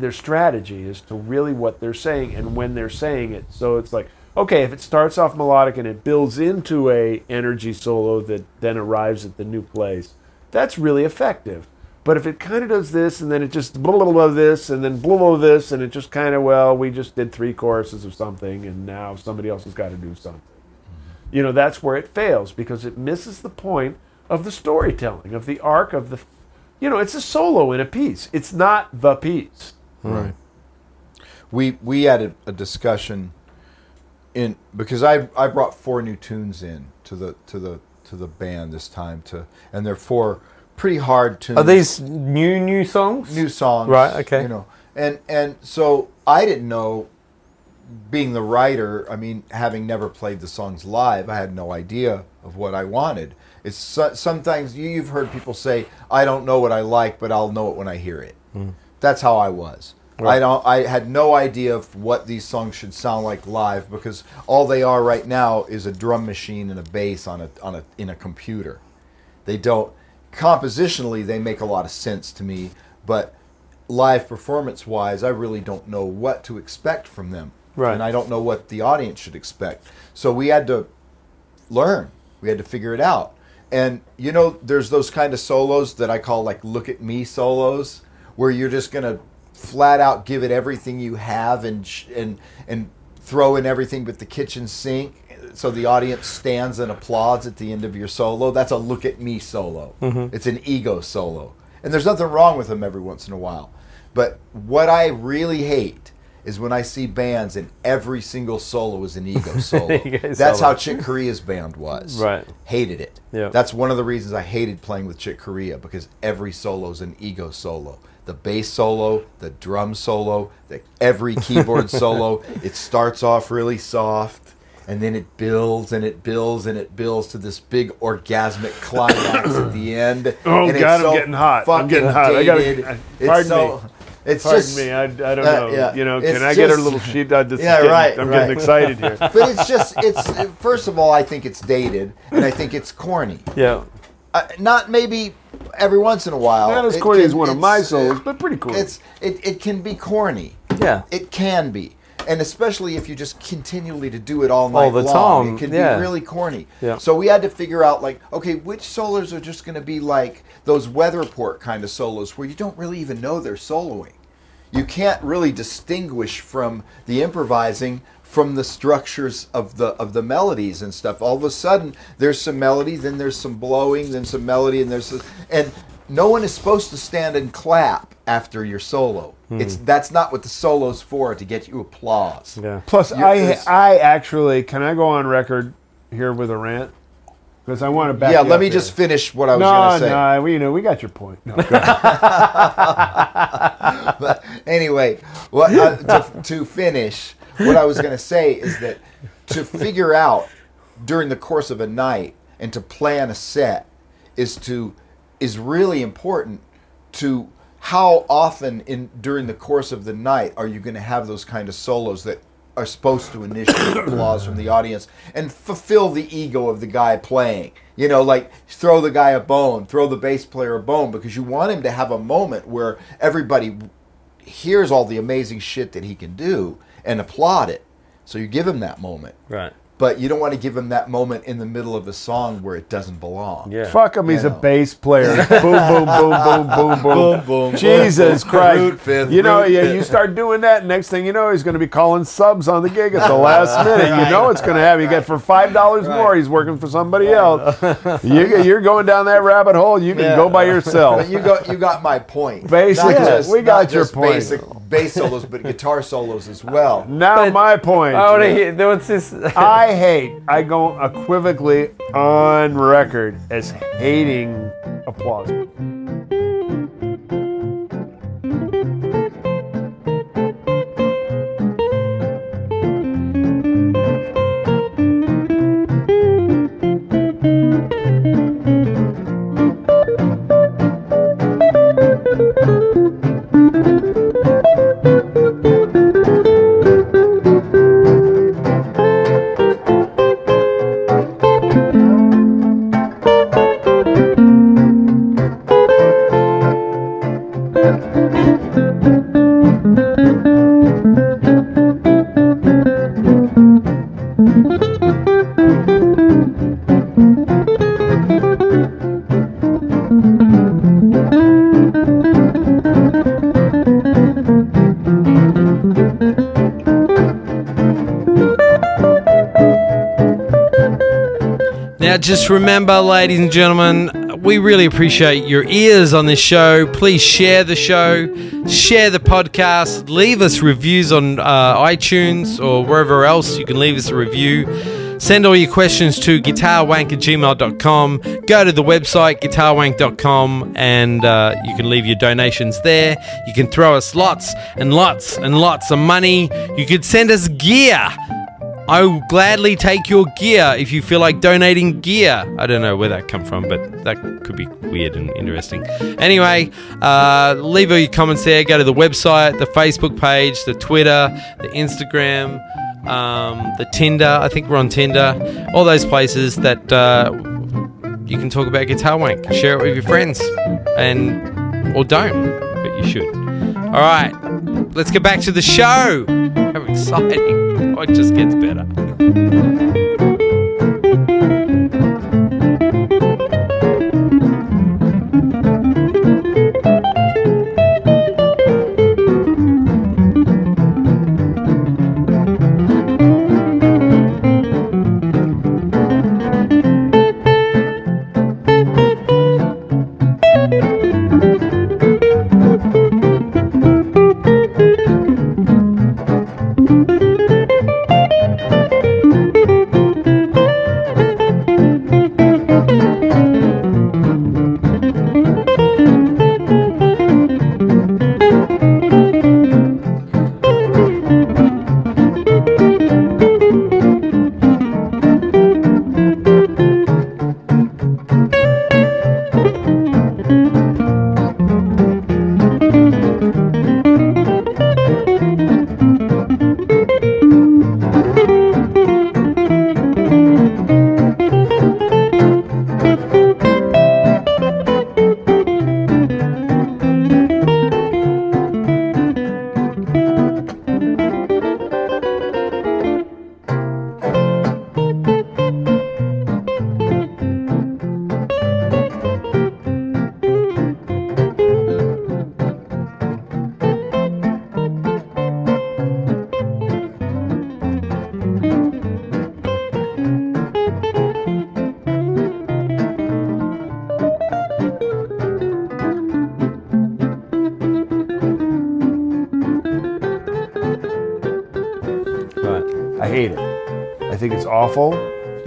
their strategy as to really what they're saying and when they're saying it. So it's like, okay, if it starts off melodic and it builds into a energy solo that then arrives at the new place, that's really effective. But if it kind of does this and then it just blah blah blah this and then blah blah this and it just kind of well we just did three choruses of something and now somebody else has got to do something. Mm-hmm. You know that's where it fails because it misses the point of the storytelling of the arc of the. You know it's a solo in a piece. It's not the piece. Right. We we had a, a discussion in because I I brought four new tunes in to the to the to the band this time to and they're four pretty hard tunes. Are these new new songs? new songs? Right, okay. You know, and and so I didn't know. Being the writer, I mean, having never played the songs live, I had no idea of what I wanted. It's so, sometimes you, you've heard people say, "I don't know what I like, but I'll know it when I hear it." Mm. That's how I was. I don't. I had no idea of what these songs should sound like live because all they are right now is a drum machine and a bass on a on a in a computer. They don't compositionally they make a lot of sense to me, but live performance wise, I really don't know what to expect from them. Right. And I don't know what the audience should expect. So we had to learn. We had to figure it out. And you know, there's those kind of solos that I call like look at me solos where you're just going to flat out give it everything you have and and and throw in everything but the kitchen sink so the audience stands and applauds at the end of your solo. That's a look at me solo. Mm-hmm. It's an ego solo. And there's nothing wrong with them every once in a while. But what I really hate is when I see bands and every single solo is an ego solo. That's solo. how Chick Corea's band was. Right. Hated it. Yeah. That's one of the reasons I hated playing with Chick Corea because every solo is an ego solo. The bass solo, the drum solo, the every keyboard solo. It starts off really soft and then it builds and it builds and it builds to this big orgasmic climax at the end. Oh, and God, I'm getting hot. I'm getting hot. I gotta- dated. It's pardon so- me. It's Pardon just, me, I, I don't uh, know. yeah. You know, can I get a little sheet? I just Yeah, getting- right, I'm right. getting excited here. but it's just it's first of all, I think it's dated and I think it's corny. Yeah. Uh, not maybe every once in a while. Not as corny as one of my solos, but pretty cool. It's it, it can be corny. Yeah. It can be. And especially if you just continually to do it all night all the long, time, it can yeah. be really corny. Yeah. So we had to figure out like, okay, which solos are just going to be like those weather report kind of solos where you don't really even know they're soloing. You can't really distinguish from the improvising from the structures of the of the melodies and stuff. All of a sudden, there's some melody, then there's some blowing, then some melody, and there's a, and no one is supposed to stand and clap after your solo. Hmm. It's that's not what the solo's for to get you applause. Yeah. Plus, You're- I I actually can I go on record here with a rant because I want to back. Yeah, let me here. just finish what I was No, going to say. no, no, we you know we got your point. No. But anyway, what, uh, to, to finish, what I was going to say is that to figure out during the course of a night and to plan a set is to is really important to how often in during the course of the night are you going to have those kind of solos that are supposed to initiate applause from the audience and fulfill the ego of the guy playing. You know, like throw the guy a bone, throw the bass player a bone because you want him to have a moment where everybody hears all the amazing shit that he can do and applaud it. So you give him that moment. Right. But you don't want to give him that moment in the middle of a song where it doesn't belong. Yeah. Fuck him, he's a bass player. boom, boom, boom, boom, boom, boom. Boom, boom, Jesus boom, boom. Christ. Root fifth, you know, root yeah, fifth. you start doing that, next thing you know, he's going to be calling subs on the gig at the last minute. You know it's going to happen. You get for $5 more, he's working for somebody else. You, you're going down that rabbit hole, you can Yeah. go by yourself. But you got you got my point. Basically, Not just- we got not your just point. Basic bass solos, but guitar solos as well. Now, But- my point. I want to hear. There was this. I hate, I go equivocally on record as hating applause. Just remember, ladies and gentlemen, we really appreciate your ears on this show. Please share the show, share the podcast, leave us reviews on uh, iTunes or wherever else you can leave us a review. Send all your questions to guitarwank at gmail.com. Go to the website, guitarwank.com, and uh, you can leave your donations there. You can throw us lots and lots and lots of money. You could send us gear. I will gladly take your gear if you feel like donating gear. I don't know where that come from, but that could be weird and interesting. Anyway, uh, leave all your comments there. Go to the website, the Facebook page, the Twitter, the Instagram, um, the Tinder. I think we're on Tinder. All those places that uh, you can talk about guitar wank. Share it with your friends, and or don't, but you should. All right, let's get back to the show. How exciting! It just gets better.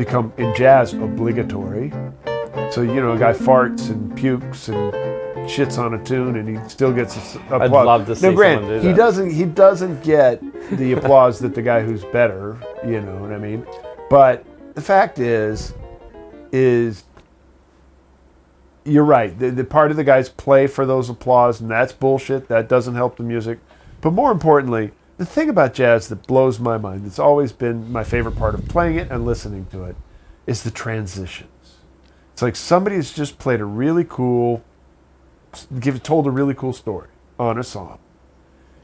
Become in jazz obligatory. So you know, a guy farts and pukes and shits on a tune, and he still gets a s- applause. love to see now, grant, do he doesn't. He doesn't get the applause that the guy who's better. You know what I mean? But the fact is, is you're right. The, the part of the guys play for those applause, and that's bullshit. That doesn't help the music. But more importantly, the thing about jazz that blows my mind, that's always been my favorite part of playing it and listening to it, is the transitions. It's like somebody has just played a really cool, give told a really cool story on a song,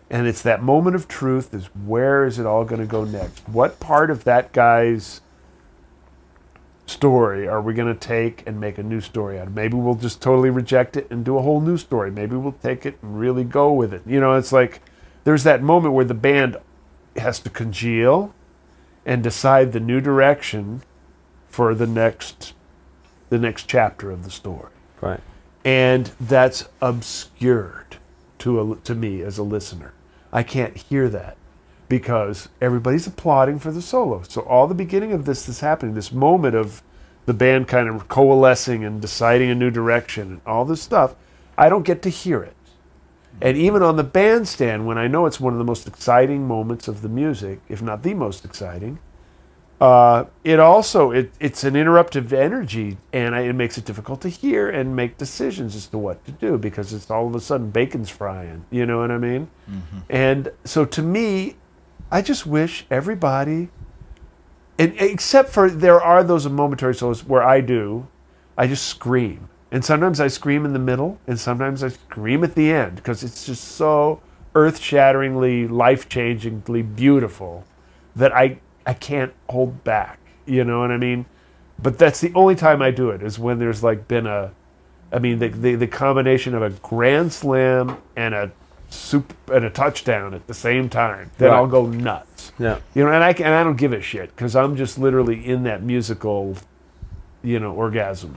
and it's that moment of truth. Is where is it all going to go next? What part of that guy's story are we going to take and make a new story out of? Maybe we'll just totally reject it and do a whole new story. Maybe we'll take it and really go with it. You know, it's like there's that moment where the band has to congeal and decide the new direction for the next the next chapter of the story. Right. And that's obscured to a, to me as a listener. I can't hear that because everybody's applauding for the solo. So all the beginning of this is happening, this moment of the band kind of coalescing and deciding a new direction and all this stuff, I don't get to hear it. And even on the bandstand, when I know it's one of the most exciting moments of the music, if not the most exciting, uh, it also it, it's an interruptive energy, and I, it makes it difficult to hear and make decisions as to what to do because it's all of a sudden bacon's frying. You know what I mean? And so to me, I just wish everybody, and except for there are those momentary solos where I do, I just scream. And sometimes I scream in the middle, and sometimes I scream at the end because it's just so earth shatteringly, life changingly beautiful that I, I can't hold back. You know what I mean? But that's the only time I do it is when there's like been a, I mean, the, the, the combination of a grand slam and a soup and a touchdown at the same time, then Right. I'll go nuts. Yeah. You know, and I and I don't give a shit because I'm just literally in that musical, you know, orgasm.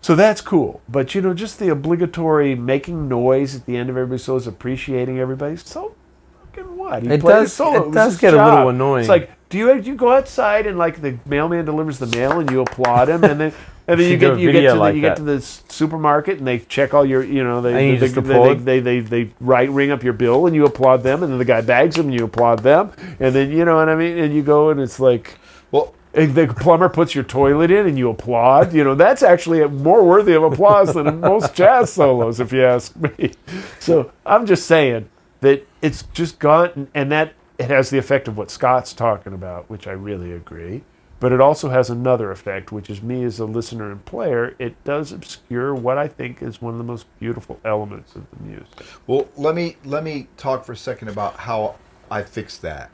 So that's cool. But you know, just the obligatory making noise at the end of everybody's solo is appreciating everybody. So fucking what? He It played does- solo. it was does his get a little annoying. It's like, do you do you go outside and like the mailman delivers the mail and you applaud him and then and then you get you get video to the, like you get to the supermarket and they check all your you know they And you they, just they, they, they, they, they write ring up your bill and you applaud them and then the guy bags them and you applaud them and then you know what I mean and you go and it's like Well, if the plumber puts your toilet in and you applaud, you know, that's actually more worthy of applause than most jazz solos, if you ask me. So I'm just saying that it's just gone, and that it has the effect of what Scott's talking about, which I really agree. But it also has another effect, which is me as a listener and player, it does obscure what I think is one of the most beautiful elements of the music. Well, let me let me talk for a second about how I fixed that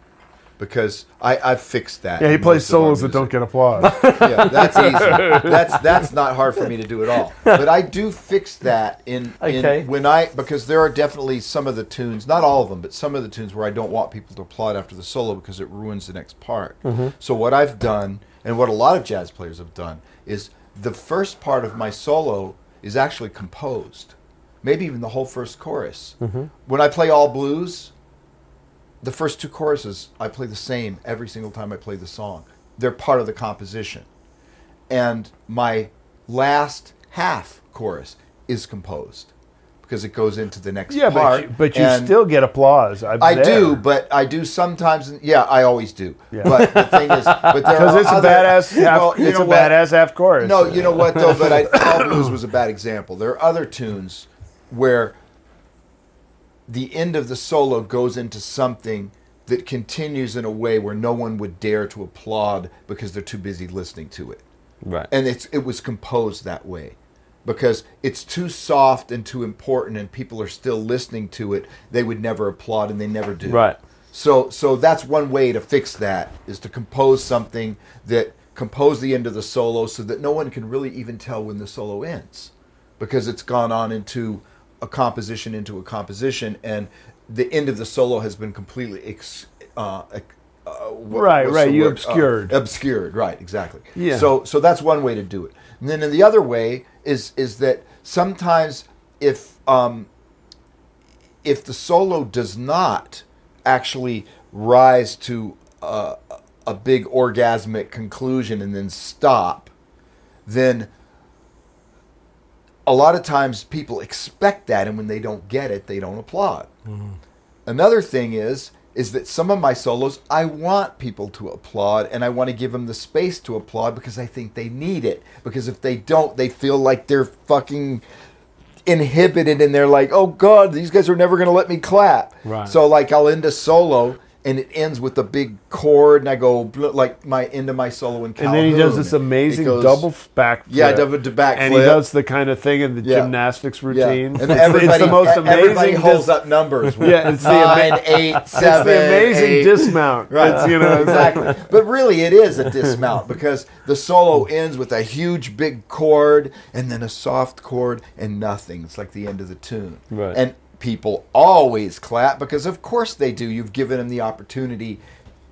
because I I fixed that. Yeah, he plays most of our solos that don't get applause. yeah, that's easy. That's that's not hard for me to do at all. But I do fix that in, Okay. in when I because there are definitely some of the tunes, not all of them, but some of the tunes where I don't want people to applaud after the solo because it ruins the next part. Mm-hmm. So what I've done and what a lot of jazz players have done is the first part of my solo is actually composed. Maybe even the whole first chorus. Mm-hmm. When I play all blues, the first two choruses I play the same every single time I play the song. They're part of the composition. And my last half chorus is composed because it goes into the next yeah, part. but you, but you still get applause. I'm I there. do, but I do sometimes. Yeah, I always do. Yeah. But the thing is, but because it's a other- badass half. Well, it's a what? badass half chorus. No, you know what though? But I, All Blues was a bad example. There are other tunes where the end of the solo goes into something that continues in a way where no one would dare to applaud because they're too busy listening to it. Right. And it's it was composed that way because it's too soft and too important and people are still listening to it. They would never applaud and they never do. Right. So so that's one way to fix that is to compose something that compose the end of the solo so that no one can really even tell when the solo ends because it's gone on into a composition into a composition and the end of the solo has been completely ex, uh, uh, what- Right, right, you word? obscured. Uh, obscured right exactly Yeah. so so that's one way to do it and then the other way is is that sometimes if um, if the solo does not actually rise to a, a big orgasmic conclusion and then stop, then a lot of times people expect that, and when they don't get it, they don't applaud. Mm-hmm. Another thing is is that some of my solos I want people to applaud and I want to give them the space to applaud because I think they need it because if they don't they feel like they're fucking inhibited and they're like oh god these guys are never going to let me clap Right. so like I'll end a solo and it ends with a big chord and I go like my end of my solo in And then he does this amazing goes- double back. Yeah, double back And he does the kind of thing in the Yeah. gymnastics Yeah. routine. And It's- everybody, it's the most everybody amazing. holds dis- up numbers. Yeah, it's the nine, eight, It's the amazing eight. dismount. Right, It's, you know, exactly. But really, it is a dismount because the solo ends with a huge big chord and then a soft chord and nothing. It's like the end of the tune. Right. And people always clap because, of course, they do. You've given them the opportunity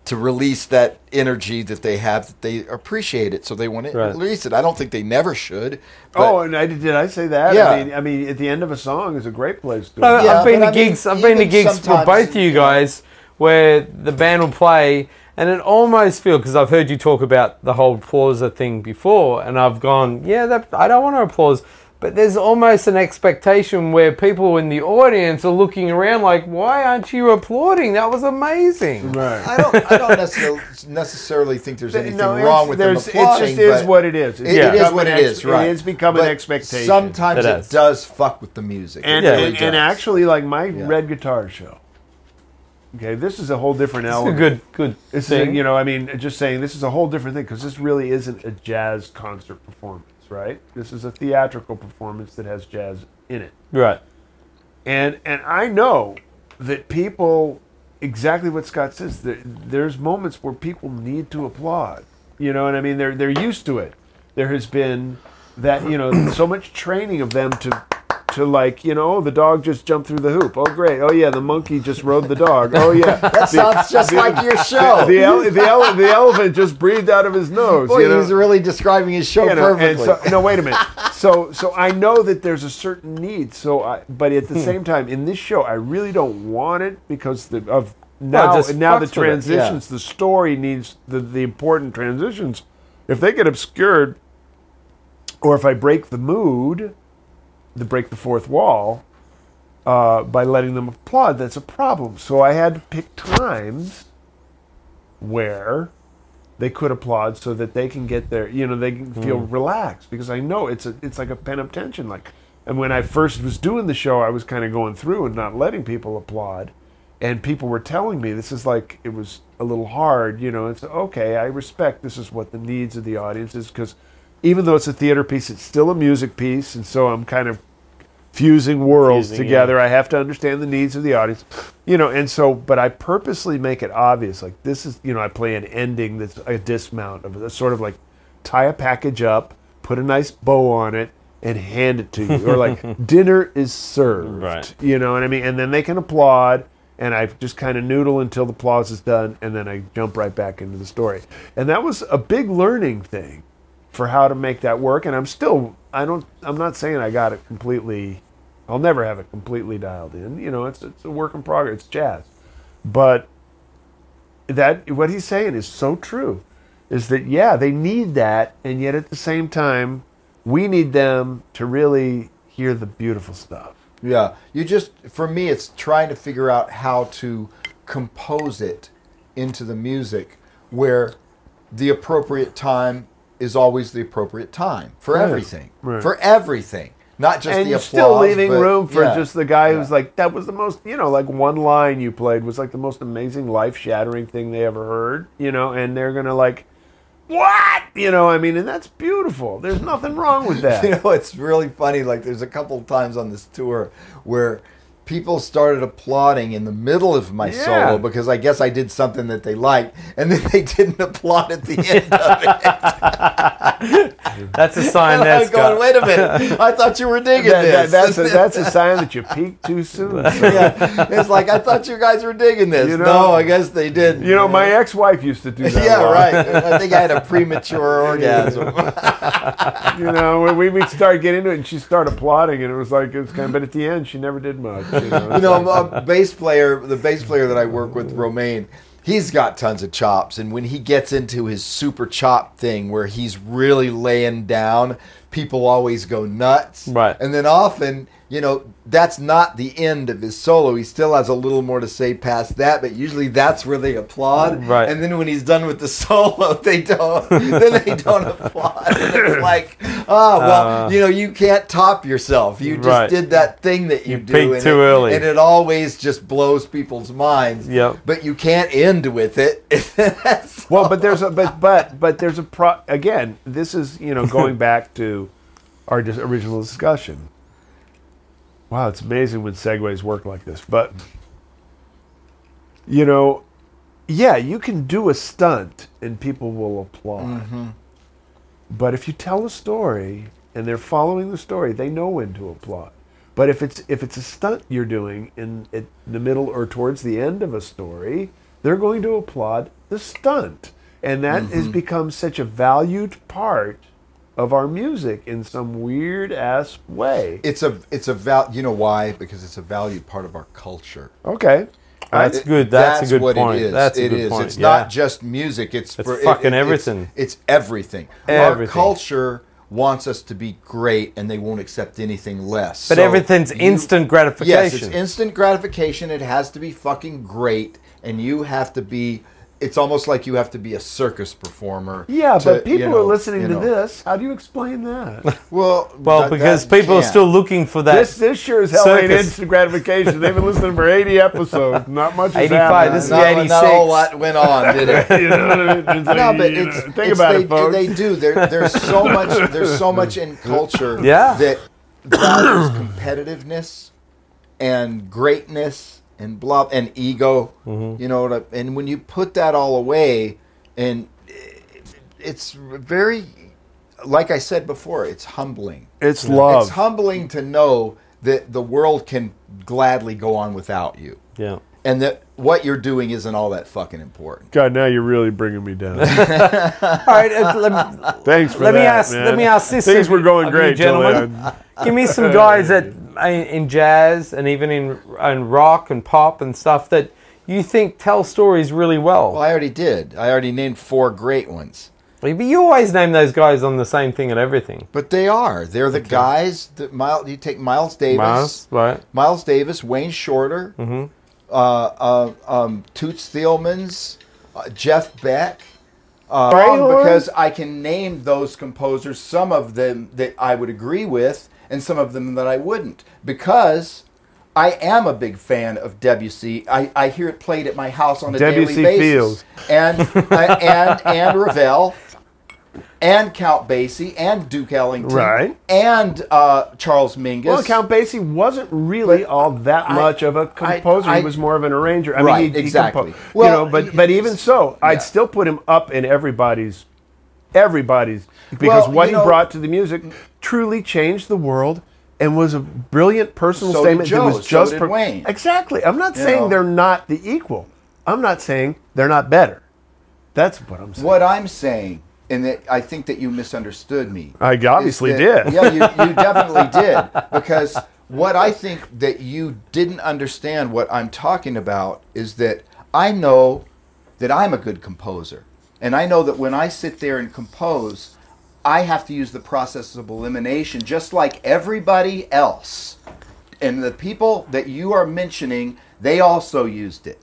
to release that energy that they have that they appreciate it so they want to Right. release it i don't think they never should Oh, and I, did I say that? Yeah. I mean, I mean, at the end of a song is a great place to. No, Yeah, I've been to I mean, gigs. I've been to gigs for both of you you guys where the band will play, and it almost feels because I've heard you talk about the whole applauser thing before, and I've gone, yeah, that I don't want to applause, but there's almost an expectation where people in the audience are looking around like, why aren't you applauding? That was amazing. right. I don't. I don't necessarily, necessarily think there's anything No, wrong with them applauding. It just is what it is. It's It, it is become what an it ex- is. Right. It has become But an expectation. Sometimes It it, does fuck with the music. and, it really and, and actually, like my Yeah. red guitar show. Okay, this is a whole different It's a element. good, good This is, a, you know, I mean, just saying this is a whole different thing because this really isn't a jazz concert performance, right? This is a theatrical performance that has jazz in it. right. And and I know that people exactly what Scott says. There, there's moments where people need to applaud. You know what I mean? They're they're used to it. There has been that you know so much training of them to to like you know the dog just jumped through the hoop. Oh great. Oh yeah, the monkey just rode the dog. Oh yeah, That sounds just like your show. the ele- the, ele- the elephant just breathed out of his nose. Boy, you know? he's really describing his show you know, and perfectly. so, no, wait a minute. So, so I know that there's a certain need. So, I, but at the Hmm. same time, in this show, I really don't want it because the, of now. just now the fucks with it, yeah. transitions, the story needs the the important transitions. If they get obscured, or if I break the mood, to break the fourth wall. Uh, by letting them applaud, that's a problem. So I had to pick times where they could applaud so that they can get their you know they can feel relaxed because I know it's a it's like a pent up tension like and when I first was doing the show I was kind of going through and not letting people applaud and people were telling me this is like it was a little hard you know it's okay I respect this is what the needs of the audience is because even though it's a theater piece it's still a music piece and so I'm kind of fusing worlds Fusing, together. I have to understand the needs of the audience you know and so but I purposely make it obvious like this is you know I play an ending that's a dismount of a sort of like tie a package up put a nice bow on it and hand it to you or like dinner is served Right. you know what I mean? And then they can applaud and I just kind of noodle until the applause is done and then I jump right back into the story. And that was a big learning thing for how to make that work and I'm still I don't I'm not saying I got it completely I'll never have it completely dialed in you know it's it's a work in progress it's jazz. But that what he's saying is so true is that yeah they need that and yet at the same time we need them to really hear the beautiful stuff. Yeah, you just for me, it's trying to figure out how to compose it into the music, where the appropriate time is always the appropriate time for Right, everything, right. for everything, not just and the you're applause. still leaving but- room for yeah. just the guy who's Yeah. like that was the most you know like one line you played was like the most amazing life shattering thing they ever heard you know and they're gonna like what you know i mean and that's beautiful there's nothing wrong with that You know, it's really funny. Like, there's a couple of times on this tour where people started applauding in the middle of my Yeah. solo because I guess I did something that they liked, and then they didn't applaud at the end of it. That's a sign And I that's going, wait a minute, I thought you were digging That- that- this. that's, a, that's a sign that you peaked too soon yeah, it's like I thought you guys were digging this. You know- no, I guess they did. you know my ex-wife used to do that yeah, lot. right. I think I had a premature orgasm. you know when we would start getting into it and she'd start applauding and it was like it was kind of but at the end she never did much you know, you know, a bass player, the bass player that I work with, Romain, he's got tons of chops. And when he gets into his super chop thing where he's really laying down, people always go nuts. Right. And then often, you know, that's not the end of his solo. He still has a little more to say past that, but usually that's where they applaud. Right. And then when he's done with the solo, they don't. then they don't applaud. And it's like, oh well, Uh, you know, you can't top yourself. You just Right. did that thing that you, You do, and too it, early. and it always just blows people's minds. Yep. But you can't end with it. Well but there's a but but but there's a pro again this is you know going back to our dis- original discussion wow it's amazing when segues work like this. But you know yeah you can do a stunt and people will applaud. Mm-hmm. But if you tell a story and they're following the story they know when to applaud. But if it's if it's a stunt you're doing in, in the middle or towards the end of a story they're going to applaud the stunt. And that has mm-hmm. become such a valued part of our music in some weird ass way it's a it's a val. You know why? Because it's a valued part of our culture. okay uh, That's It- good. That's, a good what point. It is. That's a It good is. point. It's yeah. not just music. It's, It's for fucking it's- everything. It's, everything. Our culture wants us to be great, and they won't accept anything less. But So everything's you- instant gratification. Yes, it's instant gratification. It has to be fucking great, and you have to be. It's almost like you have to be a circus performer. yeah to, but people you know, are listening you to this how do you explain that Well, well, that- because that people are can't. still looking for that. this this sure as hell ain't instant gratification they've been listening for 80 episodes not much has 85, this is not, the not a whole lot went on, did it? you know what I mean? Like, no, but it's, think it's- about they, it, folks. They do. There, there's so much. There's so much in culture Yeah. that values competitiveness and greatness and blah and ego. Mm-hmm. You know, what I- and when you put that all away, and it's very, like I said before, it's humbling. It's love. It's humbling to know that the world can gladly go on without you, Yeah. And that what you're doing isn't all that fucking important. God, now you're really bringing me down. All right. uh, let, Thanks for let that. me ask. man. Let me ask this. Things were going great, gentlemen. gentlemen. Give me some guys that in, in jazz and even in, in rock and pop and stuff that you think tell stories really well. Well, I already did. I already named four great ones. But you always name those guys on the same thing and everything. But they are. They're the guys that Miles. You take Miles Davis, Miles, right? Miles Davis, Wayne Shorter, Mm-hmm. Uh, uh, um, Toots Thielemans, uh, Jeff Beck. Uh, because I can name those composers, some of them that I would agree with, and some of them that I wouldn't. Because I am a big fan of Debussy. I, I hear it played at my house on a Debussy daily basis. feels. And and and Ravel, and Count Basie, and Duke Ellington, Right. and uh, Charles Mingus. Well, Count Basie wasn't really all that I- much of a composer. I- he was more of an arranger. I Right, mean, he, he exactly. compo- Well, you know, but but even so, yeah. I'd still put him up in everybody's everybody's because Well, what he know- brought to the music truly changed the world. And was a brilliant personal So statement. that Joe, was so just did per- Wayne. Exactly. I'm not You saying know. they're not the equal. I'm not saying they're not better. That's what I'm saying. What I'm saying, and that I think that you misunderstood me. I obviously that- did. Yeah, you, you definitely did. Because what I think that you didn't understand what I'm talking about is that I know that I'm a good composer. And I know that when I sit there and compose, I have to use the process of elimination just like everybody else. And the people that you are mentioning, they also used it.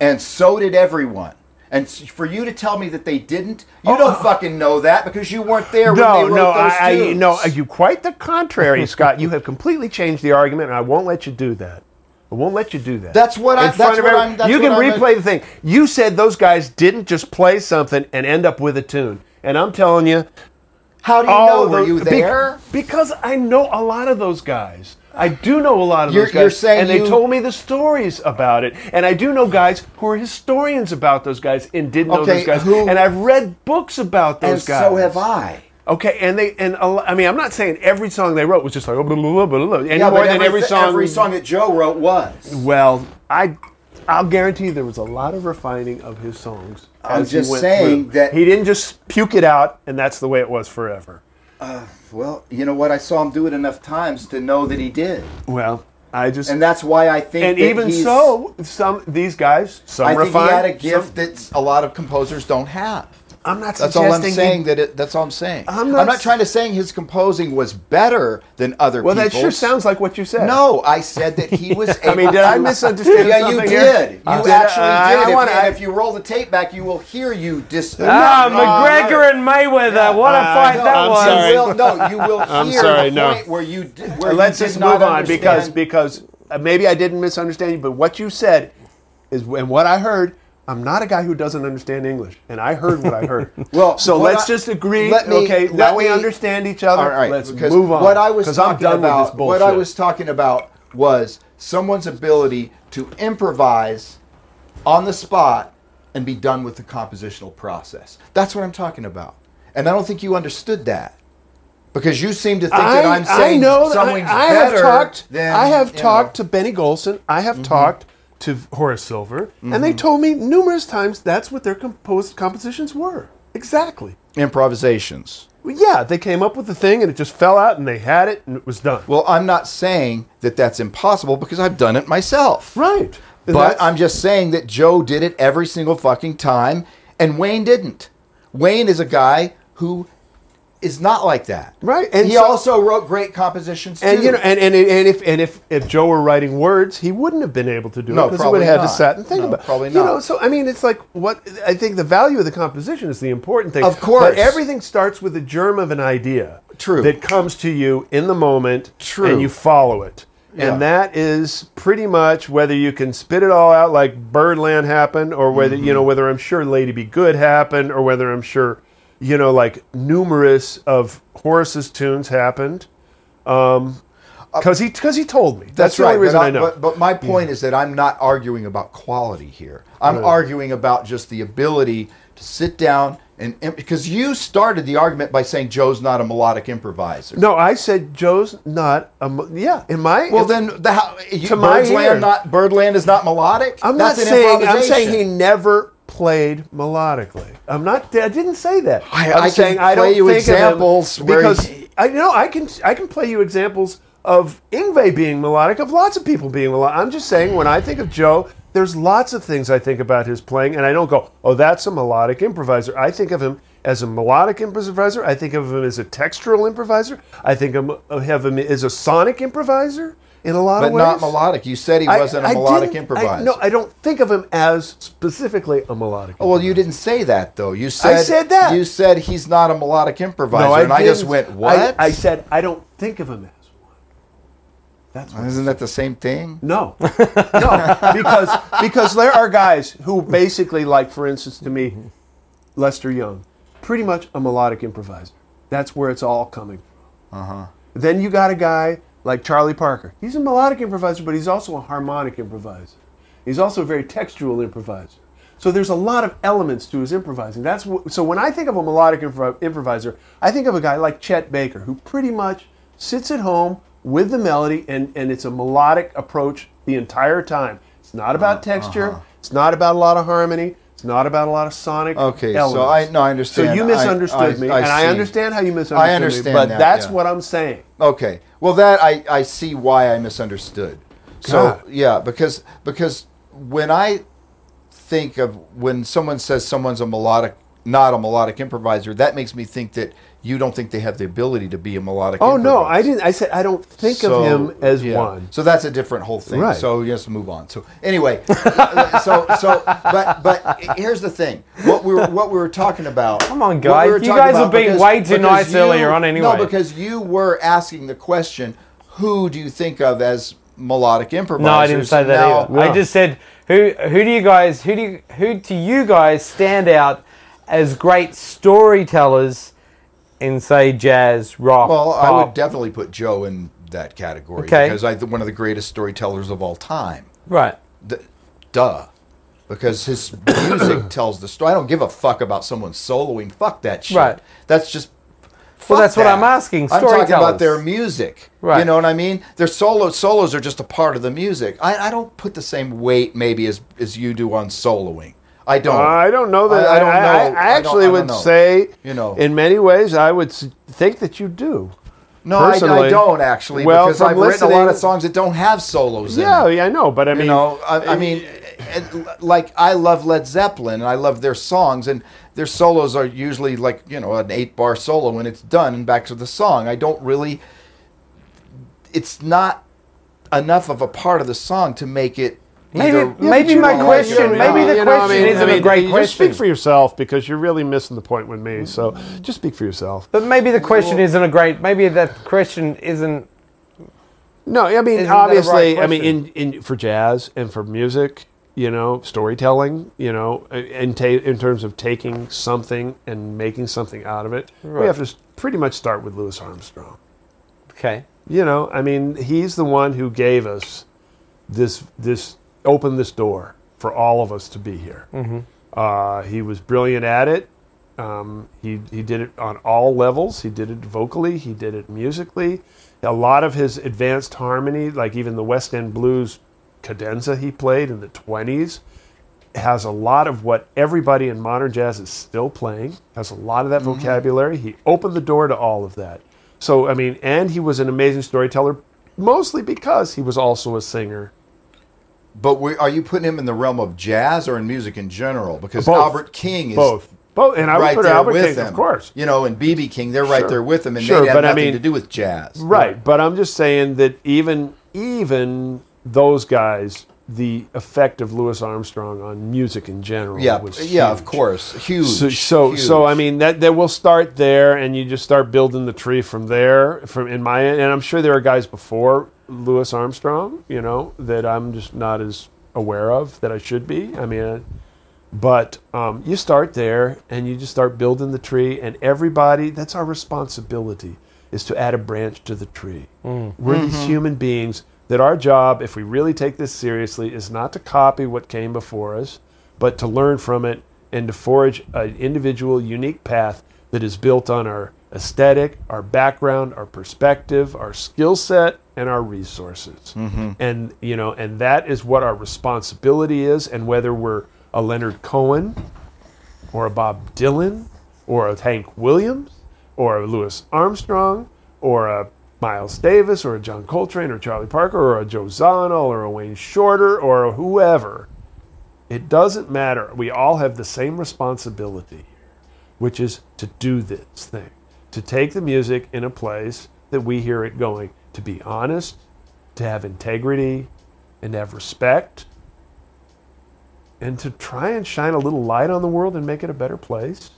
And so did everyone. And for you to tell me that they didn't, you don't oh. fucking know that because you weren't there when No, they wrote no, those I, I, tunes. no, uh, you quite the contrary, Scott. You have completely changed the argument, and I won't let you do that. I won't let you do that. That's what I- In that's what I'm- that's you can I'm- replay the thing. You said those guys didn't just play something and end up with a tune, and I'm telling you, How do you know? Were those- you there? because I know a lot of those guys. I do know a lot of You're- those guys, you're saying and they told me the stories about it. And I do know guys who are historians about those guys and did know Okay, those guys. who- and I've read books about those and guys. so have I. Okay, and they and a I mean, I'm not saying every song they wrote was just like oh, blah, blah, blah, blah, any Yeah, more than every, every song. every song that Joe wrote was. Well, I, I'll guarantee you there was a lot of refining of his songs. I'm just saying through. that- he didn't just puke it out, and that's the way it was forever. Uh, well, you know what? I saw him do it enough times to know that he did, Well, I just and that's why I think. and even so, some these guys, some I think refined. he had a some- gift that a lot of composers don't have. I'm not That's all I'm saying. he- That it, that's all I'm saying. I'm I'm not not, trying to saying his composing was better than other well, that sure sounds like what you said. No, I said that he was. Able I mean, did I to- misunderstand Yeah, you something did. here? You Uh, actually I- did. I if, wanna- and I- if you roll the tape back, you will hear you dis. Ah, No, McGregor and Mayweather. What a Uh, fight no, that I'm was. sorry. You will, no, you will hear I'm sorry, the no. point where you did, where let's you just move on because because uh, maybe I didn't misunderstand you, but what you said is and what I heard. I'm not a guy who doesn't understand English, and I heard what I heard. Well, so let's I- just agree. let me- okay, let now we understand each other. All right, let's move on. What I was talking done about. With this what I was talking about was someone's ability to improvise on the spot and be done with the compositional process. That's what I'm talking about, and I don't think you understood that because you seem to think that I'm saying I know that someone's I, I have talked. than I have talked know. to Benny Golson. I have mm-hmm. talked to Horace Silver, and Mm-hmm. they told me numerous times that's what their composed compositions were. Exactly. improvisations. Well, yeah, they came up with the thing, and it just fell out, and they had it, and it was done. Well, I'm not saying that that's impossible because I've done it myself. right. But I'm just saying that Joe did it every single fucking time, and Wayne didn't. Wayne is a guy who is not like that. Right, and he so- also wrote great compositions too. And you know, and, and, and if and if, if Joe were writing words, he wouldn't have been able to do No, it because he would have had to sit and think No, about. it. probably not. You know, so I mean, it's like what I think the value of the composition is the important thing. Of course. but everything starts with the germ of an idea. True. That comes to you in the moment. True. And you follow it. Yeah. And that is pretty much whether you can spit it all out like Birdland happened, or whether Mm-hmm. you know whether I'm sure Lady Be Good happened, or whether I'm sure you know like numerous of Horace's tunes happened. Um, uh, because he because he told me. That's, That's, the right. only reason but, I know. But, but my point is that I'm not arguing about quality here. I'm Right. arguing about just the ability to sit down and because you started the argument by saying Joe's not a melodic improviser. no, I said Joe's not. A, yeah, in my Well, then the how, To my Birdland ear. not Birdland is not melodic. I'm That's not saying. I'm saying he never played melodically. I'm not. I didn't say that. I- I'm I can saying I don't you think of examples where because he- I you know I can I can play you examples of Yngwie being melodic, of lots of people being melodic. I'm just saying when I think of Joe, there's lots of things I think about his playing, and I don't go, oh, that's a melodic improviser. I think of him as a melodic improviser. I think of him as a textural improviser. I think of of him as a sonic improviser in a lot but of ways. not melodic. You said he I- wasn't a I melodic improviser. No, I don't think of him as specifically a melodic. Oh, well, you didn't say that though. You said I said that. You said he's not a melodic improviser, no, I and I just didn't. went, I- "What?" I, said I don't think of him as one. That's what Isn't that the same thing? No, no, because because there are guys who basically, like for instance, to me, Lester Young, pretty much a melodic improviser. That's where it's all coming from. Uh-huh. Then you got a guy like Charlie Parker. He's a melodic improviser, but he's also a harmonic improviser. He's also a very textual improviser. So there's a lot of elements to his improvising. That's wh- so when I think of a melodic impro- improviser, I think of a guy like Chet Baker, who pretty much sits at home with the melody, and, and it's a melodic approach the entire time. It's not about uh-huh. texture. It's not about a lot of harmony. It's not about a lot of sonic. Okay, so. I- no, I understand. So you misunderstood I- me, I and I understand how you misunderstood me. I understand me. But that, that's yeah. what I'm saying. Okay. Well, that I, I see why I misunderstood. So God. yeah, because because when I think of when someone says someone's a melodic, not a melodic improviser, that makes me think that you don't think they have the ability to be a melodic. Oh no. I didn't. I said I don't think So, of him as yeah. one. So that's a different whole thing. Right. So let's move on. So anyway, so so but but here's the thing. What we were what we were talking about. Come on, guys. were You guys were being way too nice earlier on anyway. No, because you were asking the question, who do you think of as melodic improvisers? No, I didn't say that Now- either. I just said who who do you guys who do you, who to you guys stand out as great storytellers in say jazz, rock, Well, I would definitely put Joe in that category Okay. because I one of the greatest storytellers of all time. right. D- duh. Because his music tells the story. I don't give a fuck about someone soloing. Fuck that shit. Right. That's just. Well, that's what. I'm asking, I'm talking about their music. Right. You know what I mean? Their solo solos are just a part of the music. I, I don't put the same weight maybe as as you do on soloing. I don't. I don't know that. I- I don't know. I, I actually I would know. say, You know. in many ways, I would think that you do. no, I, I don't actually. Well, because I've written a lot of songs that don't have solos. Yeah, in it. yeah, I know, but I mean, you know, I, I mean, and, eh, eh, like I love Led Zeppelin and I love their songs and their solos are usually like you know an eight bar solo and it's done and back to the song. I don't really. It's not enough of a part of the song to make it. Maybe- either- maybe you my question- you maybe the you know, I question mean- isn't I a mean, great you question. Speak for yourself because you're really missing the point with me. So just speak for yourself. But maybe the question isn't a great. Maybe that question isn't. No, I mean Isn't that a obviously, right I mean in, in for jazz and for music, you know, storytelling, you know, in ta- in terms of taking something and making something out of it, we have to pretty much start with Louis Armstrong. Okay. You know, I mean, he's the one who gave us this this opened this door for all of us to be here. Uh, he was brilliant at it. Um, he he did it on all levels. He did it vocally. He did it musically. A lot of his advanced harmony, like even the West End blues cadenza he played in the twenties, has a lot of what everybody in modern jazz is still playing. Has a lot of that vocabulary. He opened the door to all of that. So I mean, and he was an amazing storyteller, mostly because he was also a singer. But we, are you putting him in the realm of jazz or in music in general? Because Both. Albert King is Both, both, and I would right put Albert with King, him, of course. You know, and BB King, they're right Sure. there with him, and Sure, they have but I mean- to do with jazz. Right, but I'm just saying that even even those guys, the effect of Louis Armstrong on music in general, Yeah, was yeah, of course, huge. So, so, so, I mean that that will start there, and you just start building the tree from there. From in my and I'm sure there are guys before Louis Armstrong, you know, that I'm just not as aware of that I should be. I mean, uh, but um, you start there, and you just start building the tree, and everybody. That's our responsibility. is to add a branch to the tree. Mm. We're these mm-hmm. human beings that our job, if we really take this seriously, is not to copy what came before us, but to learn from it and to forge an individual, unique path that is built on our aesthetic, our background, our perspective, our skill set, and our resources. Mm-hmm. And you know, and that is what our responsibility is. And whether we're a Leonard Cohen, or a Bob Dylan, or a Hank Williams, or a Louis Armstrong, or a Miles Davis, or a John Coltrane, or Charlie Parker, or a Joe Zawinul, or a Wayne Shorter, or whoever. It doesn't matter. We all have the same responsibility, which is to do this thing, to take the music in a place that we hear it going, to be honest, to have integrity, and to have respect, and to try and shine a little light on the world and make it a better place.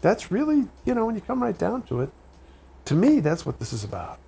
That's really, you know, when you come right down to it, to me, that's what this is about.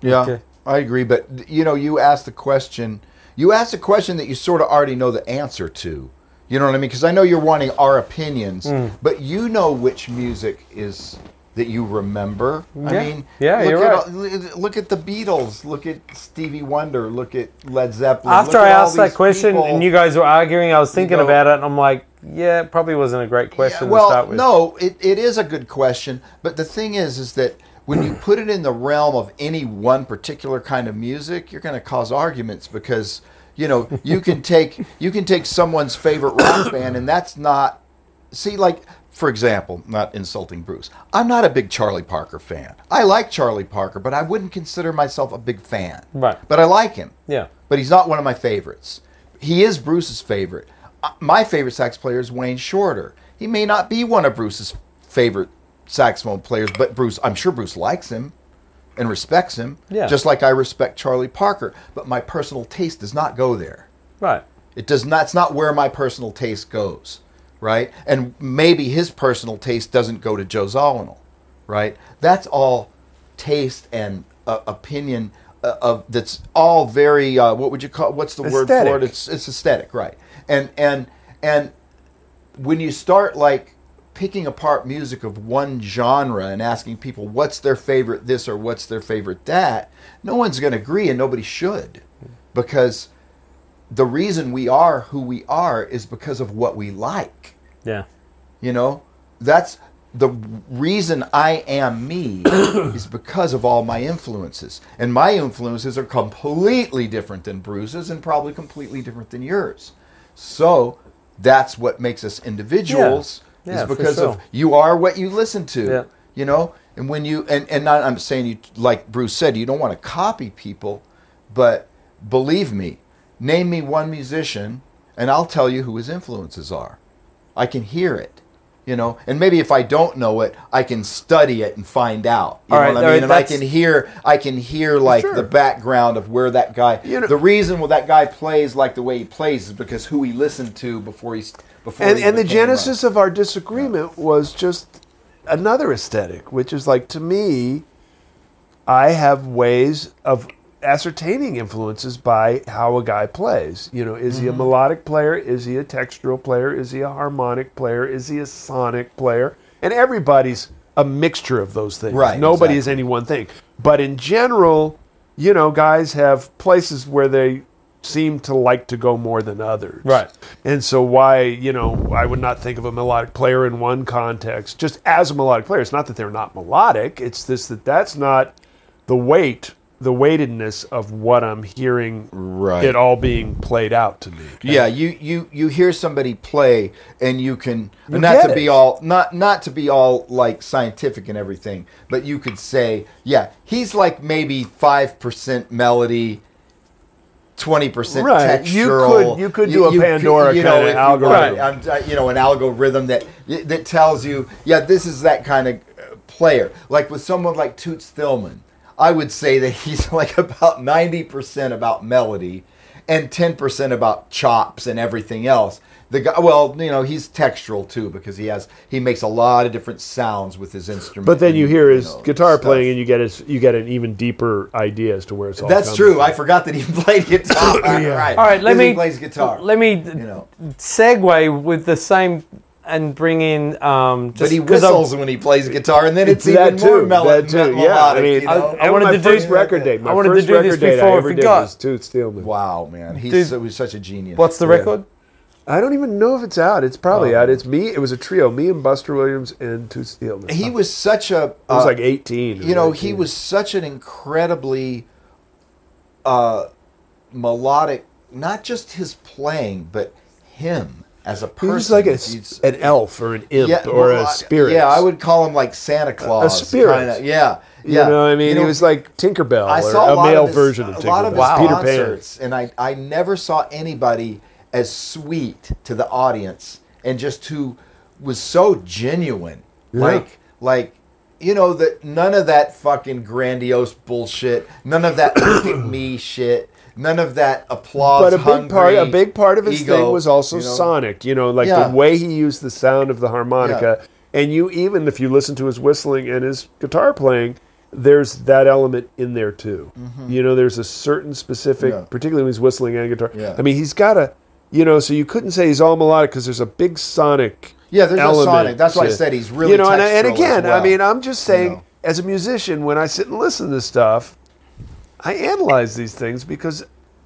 Yeah, Okay. I agree. But you know, you asked the question. You asked a question that you sort of already know the answer to. You know what I mean? Because I know you're wanting our opinions, Hmm. but you know which music is that you remember. I mean, Yeah, look you're at, right. Look at the Beatles. Look at Stevie Wonder. Look at Led Zeppelin. After look I asked that question people. and you guys were arguing, I was thinking go- about it and I'm like, yeah, it probably wasn't a great question Yeah, well, to start with. no, it, it is a good question, but the thing is, is that when you put it in the realm of any one particular kind of music, you're going to cause arguments because you know you can take you can take someone's favorite rock band, and that's not see like. For example, not insulting Bruce. I'm not a big Charlie Parker fan. I like Charlie Parker, but I wouldn't consider myself a big fan. Right. But I like him Yeah. but he's not one of my favorites. He is Bruce's favorite. Uh, My favorite sax player is Wayne Shorter. He may not be one of Bruce's favorite saxophone players, but Bruce, I'm sure Bruce likes him and respects him, Yeah. just like I respect Charlie Parker. But my personal taste does not go there. Right. It does not. It's not where my personal taste goes, right? And maybe his personal taste doesn't go to Joe Zawinul, right? That's all taste and uh, opinion uh, of that's all very. Uh, what would you call? What's the word for it? It's it's aesthetic, right? And and and when you start like picking apart music of one genre and asking people what's their favorite this or what's their favorite that, no one's going to agree and nobody should because the reason we are who we are is because of what we like. Yeah. You know, that's the reason I am me is because of all my influences. And my influences are completely different than Bruce's and probably completely different than yours. So that's what makes us individuals Yeah. Yeah, is because sure. of you are what you listen to. Yeah. You know? And when you and, and not, I'm saying you like Bruce said, you don't want to copy people, but believe me, name me one musician and I'll tell you who his influences are. I can hear it, you know, and maybe if I don't know it, I can study it and find out. You All know right, what I right, mean? And I can hear, I can hear like Sure. the background of where that guy, You know- the reason why that guy plays like the way he plays is because who he listened to before he's before. and he and the genesis of our disagreement was just another aesthetic, which is like to me, I have ways of ascertaining influences by how a guy plays. You know, is he a Mm-hmm. melodic player? Is he a textural player? Is he a harmonic player? Is he a sonic player? And everybody's a mixture of those things. Right, Nobody is any one thing. But in general, you know, guys have places where they seem to like to go more than others. Right. And so why, you know, I would not think of a melodic player in one context just as a melodic player. It's not that they're not melodic. It's this that that's not the weight, the weightedness of what I'm hearing Right. it all being played out to me. Yeah, you you you hear somebody play and you can You not to be all not not to be all like scientific and everything, but you could say, yeah, he's like maybe 5% melody, 20% Right. You could- you could do a Pandora you know, kinda if you algorithm. want, um, uh, you know, an algorithm that that tells you, yeah, this is that kind of player. Like with someone like Toots Thielemans, I would say that he's like about 90% about melody and 10% about chops and everything else. The guy, well, you know, he's textural too because he has he makes a lot of different sounds with his instrument. But then you hear his know, guitar stuff. playing and you get his, you get an even deeper idea as to where it's all That's true. from. I forgot that he played guitar. Yeah. right. All right, let Because he me plays guitar. Let me you know. segue with the same and bring in um, just but he whistles when he plays guitar, and then it's, It's even that more too, that too. me- Yeah, melodic. I mean, you I- know? I and wanted to do- first record date. My I wanted to first do this record date before I ever did forgot. was Toots Thielemans. wow, man, he's Dude. so, he's such a genius. What's the Yeah. record? I don't even know if it's out. It's probably Oh. out. It's me. It was a trio. Me and Buster Williams and Toots Thielemans. he was such a a. I was uh, like 18. you know, he was such an incredibly uh, melodic. Not just his playing, but him as a person. was like a, He's- an elf or an imp yeah, or well, a spirit. Yeah, I would call him like Santa Claus. A spirit. kinda. Yeah, You yeah. know what I mean? You know, he was like Tinkerbell I or saw a, a, male of his, version of a Tinkerbell. lot of his Wow. Concerts, and I I never saw anybody as sweet to the audience and just who was so genuine, Yeah. like like. You know that none of that fucking grandiose bullshit, none of that look at me shit, none of that applause. But a big part, a big part of his ego, thing was also you know? sonic. You know, like Yeah. the way he used the sound of the harmonica. And you even if you listen to his whistling and his guitar playing, there's that element in there too. You know, there's a certain specific, Mm-hmm. Yeah. particularly when he's whistling and guitar. Yeah. I mean, he's got a, you know, so you couldn't say he's all melodic because there's a big sonic. Yeah, there's a sonic. That's why I said he's really You know, and, and again, I mean, I'm just saying, know. as a musician, when I sit and listen to stuff, I analyze these things because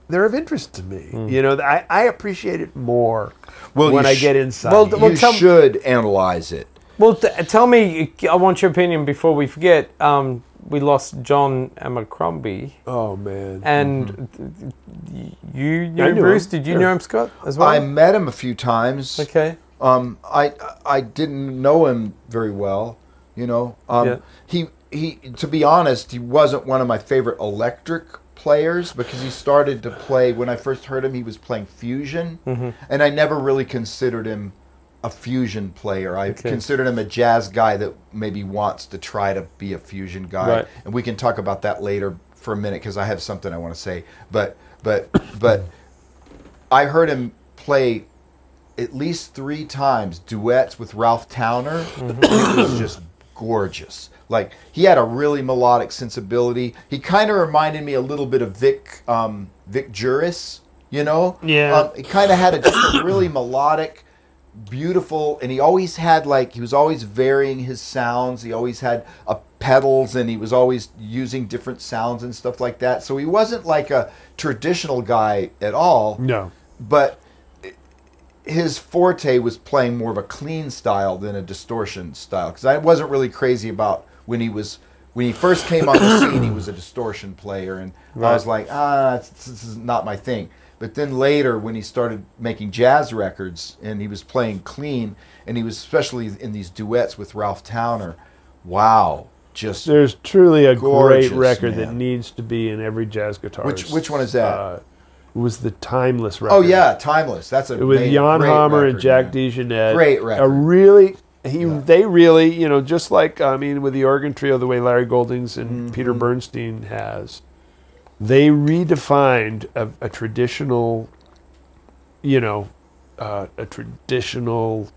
they're of interest to me. You know, I, I appreciate it more Well, when you I sh- get inside. well, it. well, you tell- should analyze it. Well, t- tell me. I want your opinion before we forget. Um, we lost John Abercrombie, oh man, and y- you knew knew Bruce. him, Did you sure. know him, Scott, as well? I met him a few times. okay. Um, I I didn't know him very well. You know, um, Yeah. he he. To be honest, he wasn't one of my favorite electric players because he started to play when I first heard him. He was playing fusion, Mm-hmm. and I never really considered him a fusion player. I Okay. considered him a jazz guy that maybe wants to try to be a fusion guy, Right. and we can talk about that later for a minute because I have something I want to say. But but but I heard him play at least three times duets with Ralph Towner. It was just gorgeous. Like he had a really melodic sensibility. He kind of reminded me a little bit of Vic um, Vic Juris. You know, Yeah. Um, he kind of had a, really melodic, beautiful, and he always had like he was always varying his sounds. He always had a pedals, and he was always using different sounds and stuff like that. So he wasn't like a traditional guy at all no, but his forte was playing more of a clean style than a distortion style because I wasn't really crazy about when he was when he first came on the scene he was a distortion player and I was like ah this, is not my thing but then later when he started making jazz records and he was playing clean and he was especially in these duets with Ralph Towner wow just there's truly a Gorgeous, great record that needs to be in every jazz guitar. Which- which one is that? Uh, it was the Timeless record. oh yeah timeless that's a with Jan Hammer and Jack man. DeJohnette. Great record. A really, he Yeah. they really, you know, just like I mean, with the organ trio, the way Larry Goldings and Mm-hmm. Peter Bernstein has, they redefined a, a traditional, you know, uh, a traditional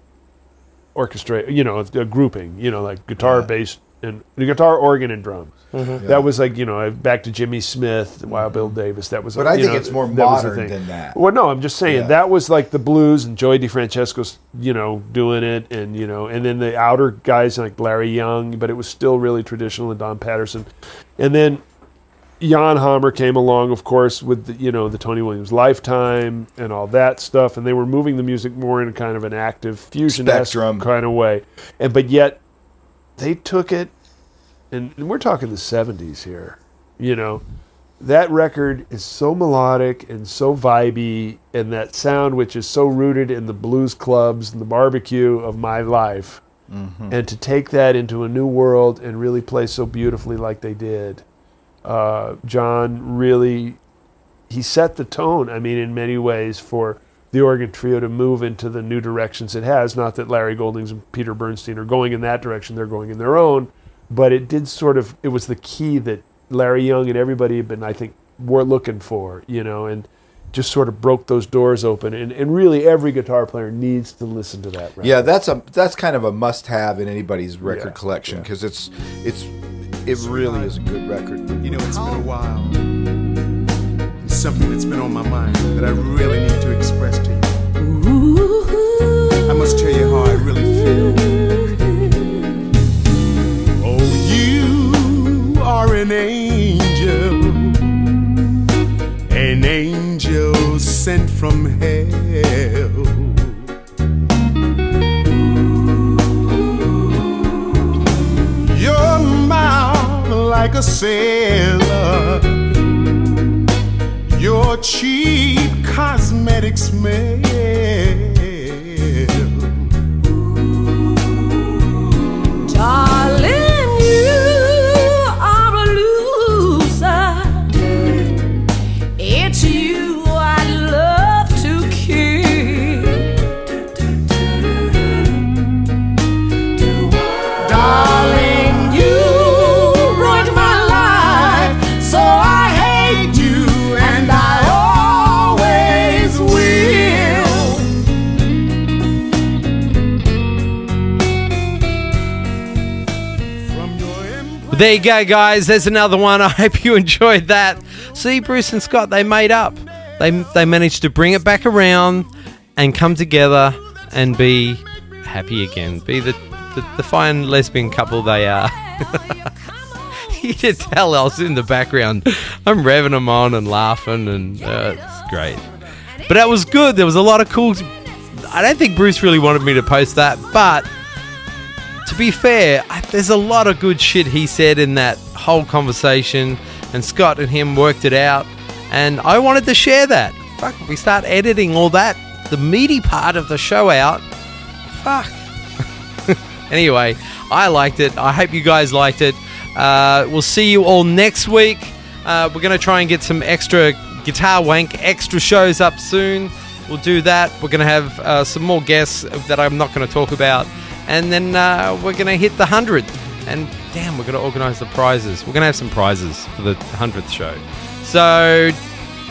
orchestra, you know, a grouping, you know, like guitar, Yeah. bass, and the guitar, organ, and drums. Yeah. That was like you know back to Jimmy Smith, Wild Bill Davis. That was, But I think know, it's more that modern than that. Well, no, I'm just saying Yeah. that was like the blues and Joey DeFrancesco's, you know, doing it, and you know, and then the outer guys like Larry Young, but it was still really traditional and Don Patterson, and then Jan Hammer came along, of course, with the, you know the Tony Williams Lifetime and all that stuff, and they were moving the music more in kind of an active fusion Spectrum. kind of way, and but yet they took it, and, and we're talking the '70s here, you know that record is so melodic and so vibey, and that sound, which is so rooted in the blues clubs and the barbecue of my life, and to take that into a new world and really play so beautifully like they did, uh, John really he set the tone. I mean, in many ways, for the organ trio to move into the new directions it has. Not that Larry Goldings and Peter Bernstein are going in that direction; they're going in their own. But it did sort of. It was the key that Larry Young and everybody had been, I think, were looking for. You know, and just sort of broke those doors open. And, and really, every guitar player needs to listen to that. Record. Yeah, that's a that's kind of a must-have in anybody's record Yeah, collection yeah. because it's it's it really is a good record. You know, it's been a while something that's been on my mind that I really need to express to you. I must tell you how I really feel. Oh, you are an angel, an angel sent from hell. like a sailor Cheap cosmetics smell. There you go, guys. There's another one. I hope you enjoyed that. See, Bruce and Scott, they made up. They they managed to bring it back around and come together and be happy again. Be the the, the fine lesbian couple they are. you can tell I was in the background. I'm revving them on and laughing, and uh, it's great. But that was good. There was a lot of cool. I don't think Bruce really wanted me to post that, but to be fair, I, there's a lot of good shit he said in that whole conversation, and Scott and him worked it out, and I wanted to share that. Fuck, if we start editing all that, the meaty part of the show out, fuck. anyway, I liked it. I hope you guys liked it. Uh, we'll see you all next week. Uh, we're going to try and get some extra Guitar Wank extra shows up soon. We'll do that. We're going to have uh, some more guests that I'm not going to talk about. And then uh, we're going to hit the 100th. And damn, we're going to organize the prizes. We're going to have some prizes for the 100th show. So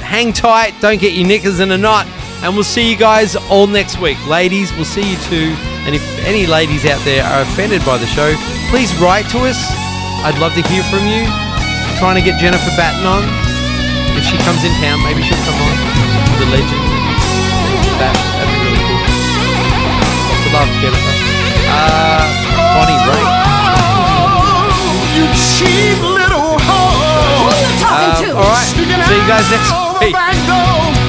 hang tight. Don't get your knickers in a knot. And we'll see you guys all next week. Ladies, we'll see you too. And if any ladies out there are offended by the show, please write to us. I'd love to hear from you. trying to get Jennifer Batten on. If she comes in town, maybe she'll come on. The legend. That, that'd be really cool. Lots of love, Jennifer. Uh, Bonnie Raitt. You cheap little hoe. Um, all right. See you guys next week.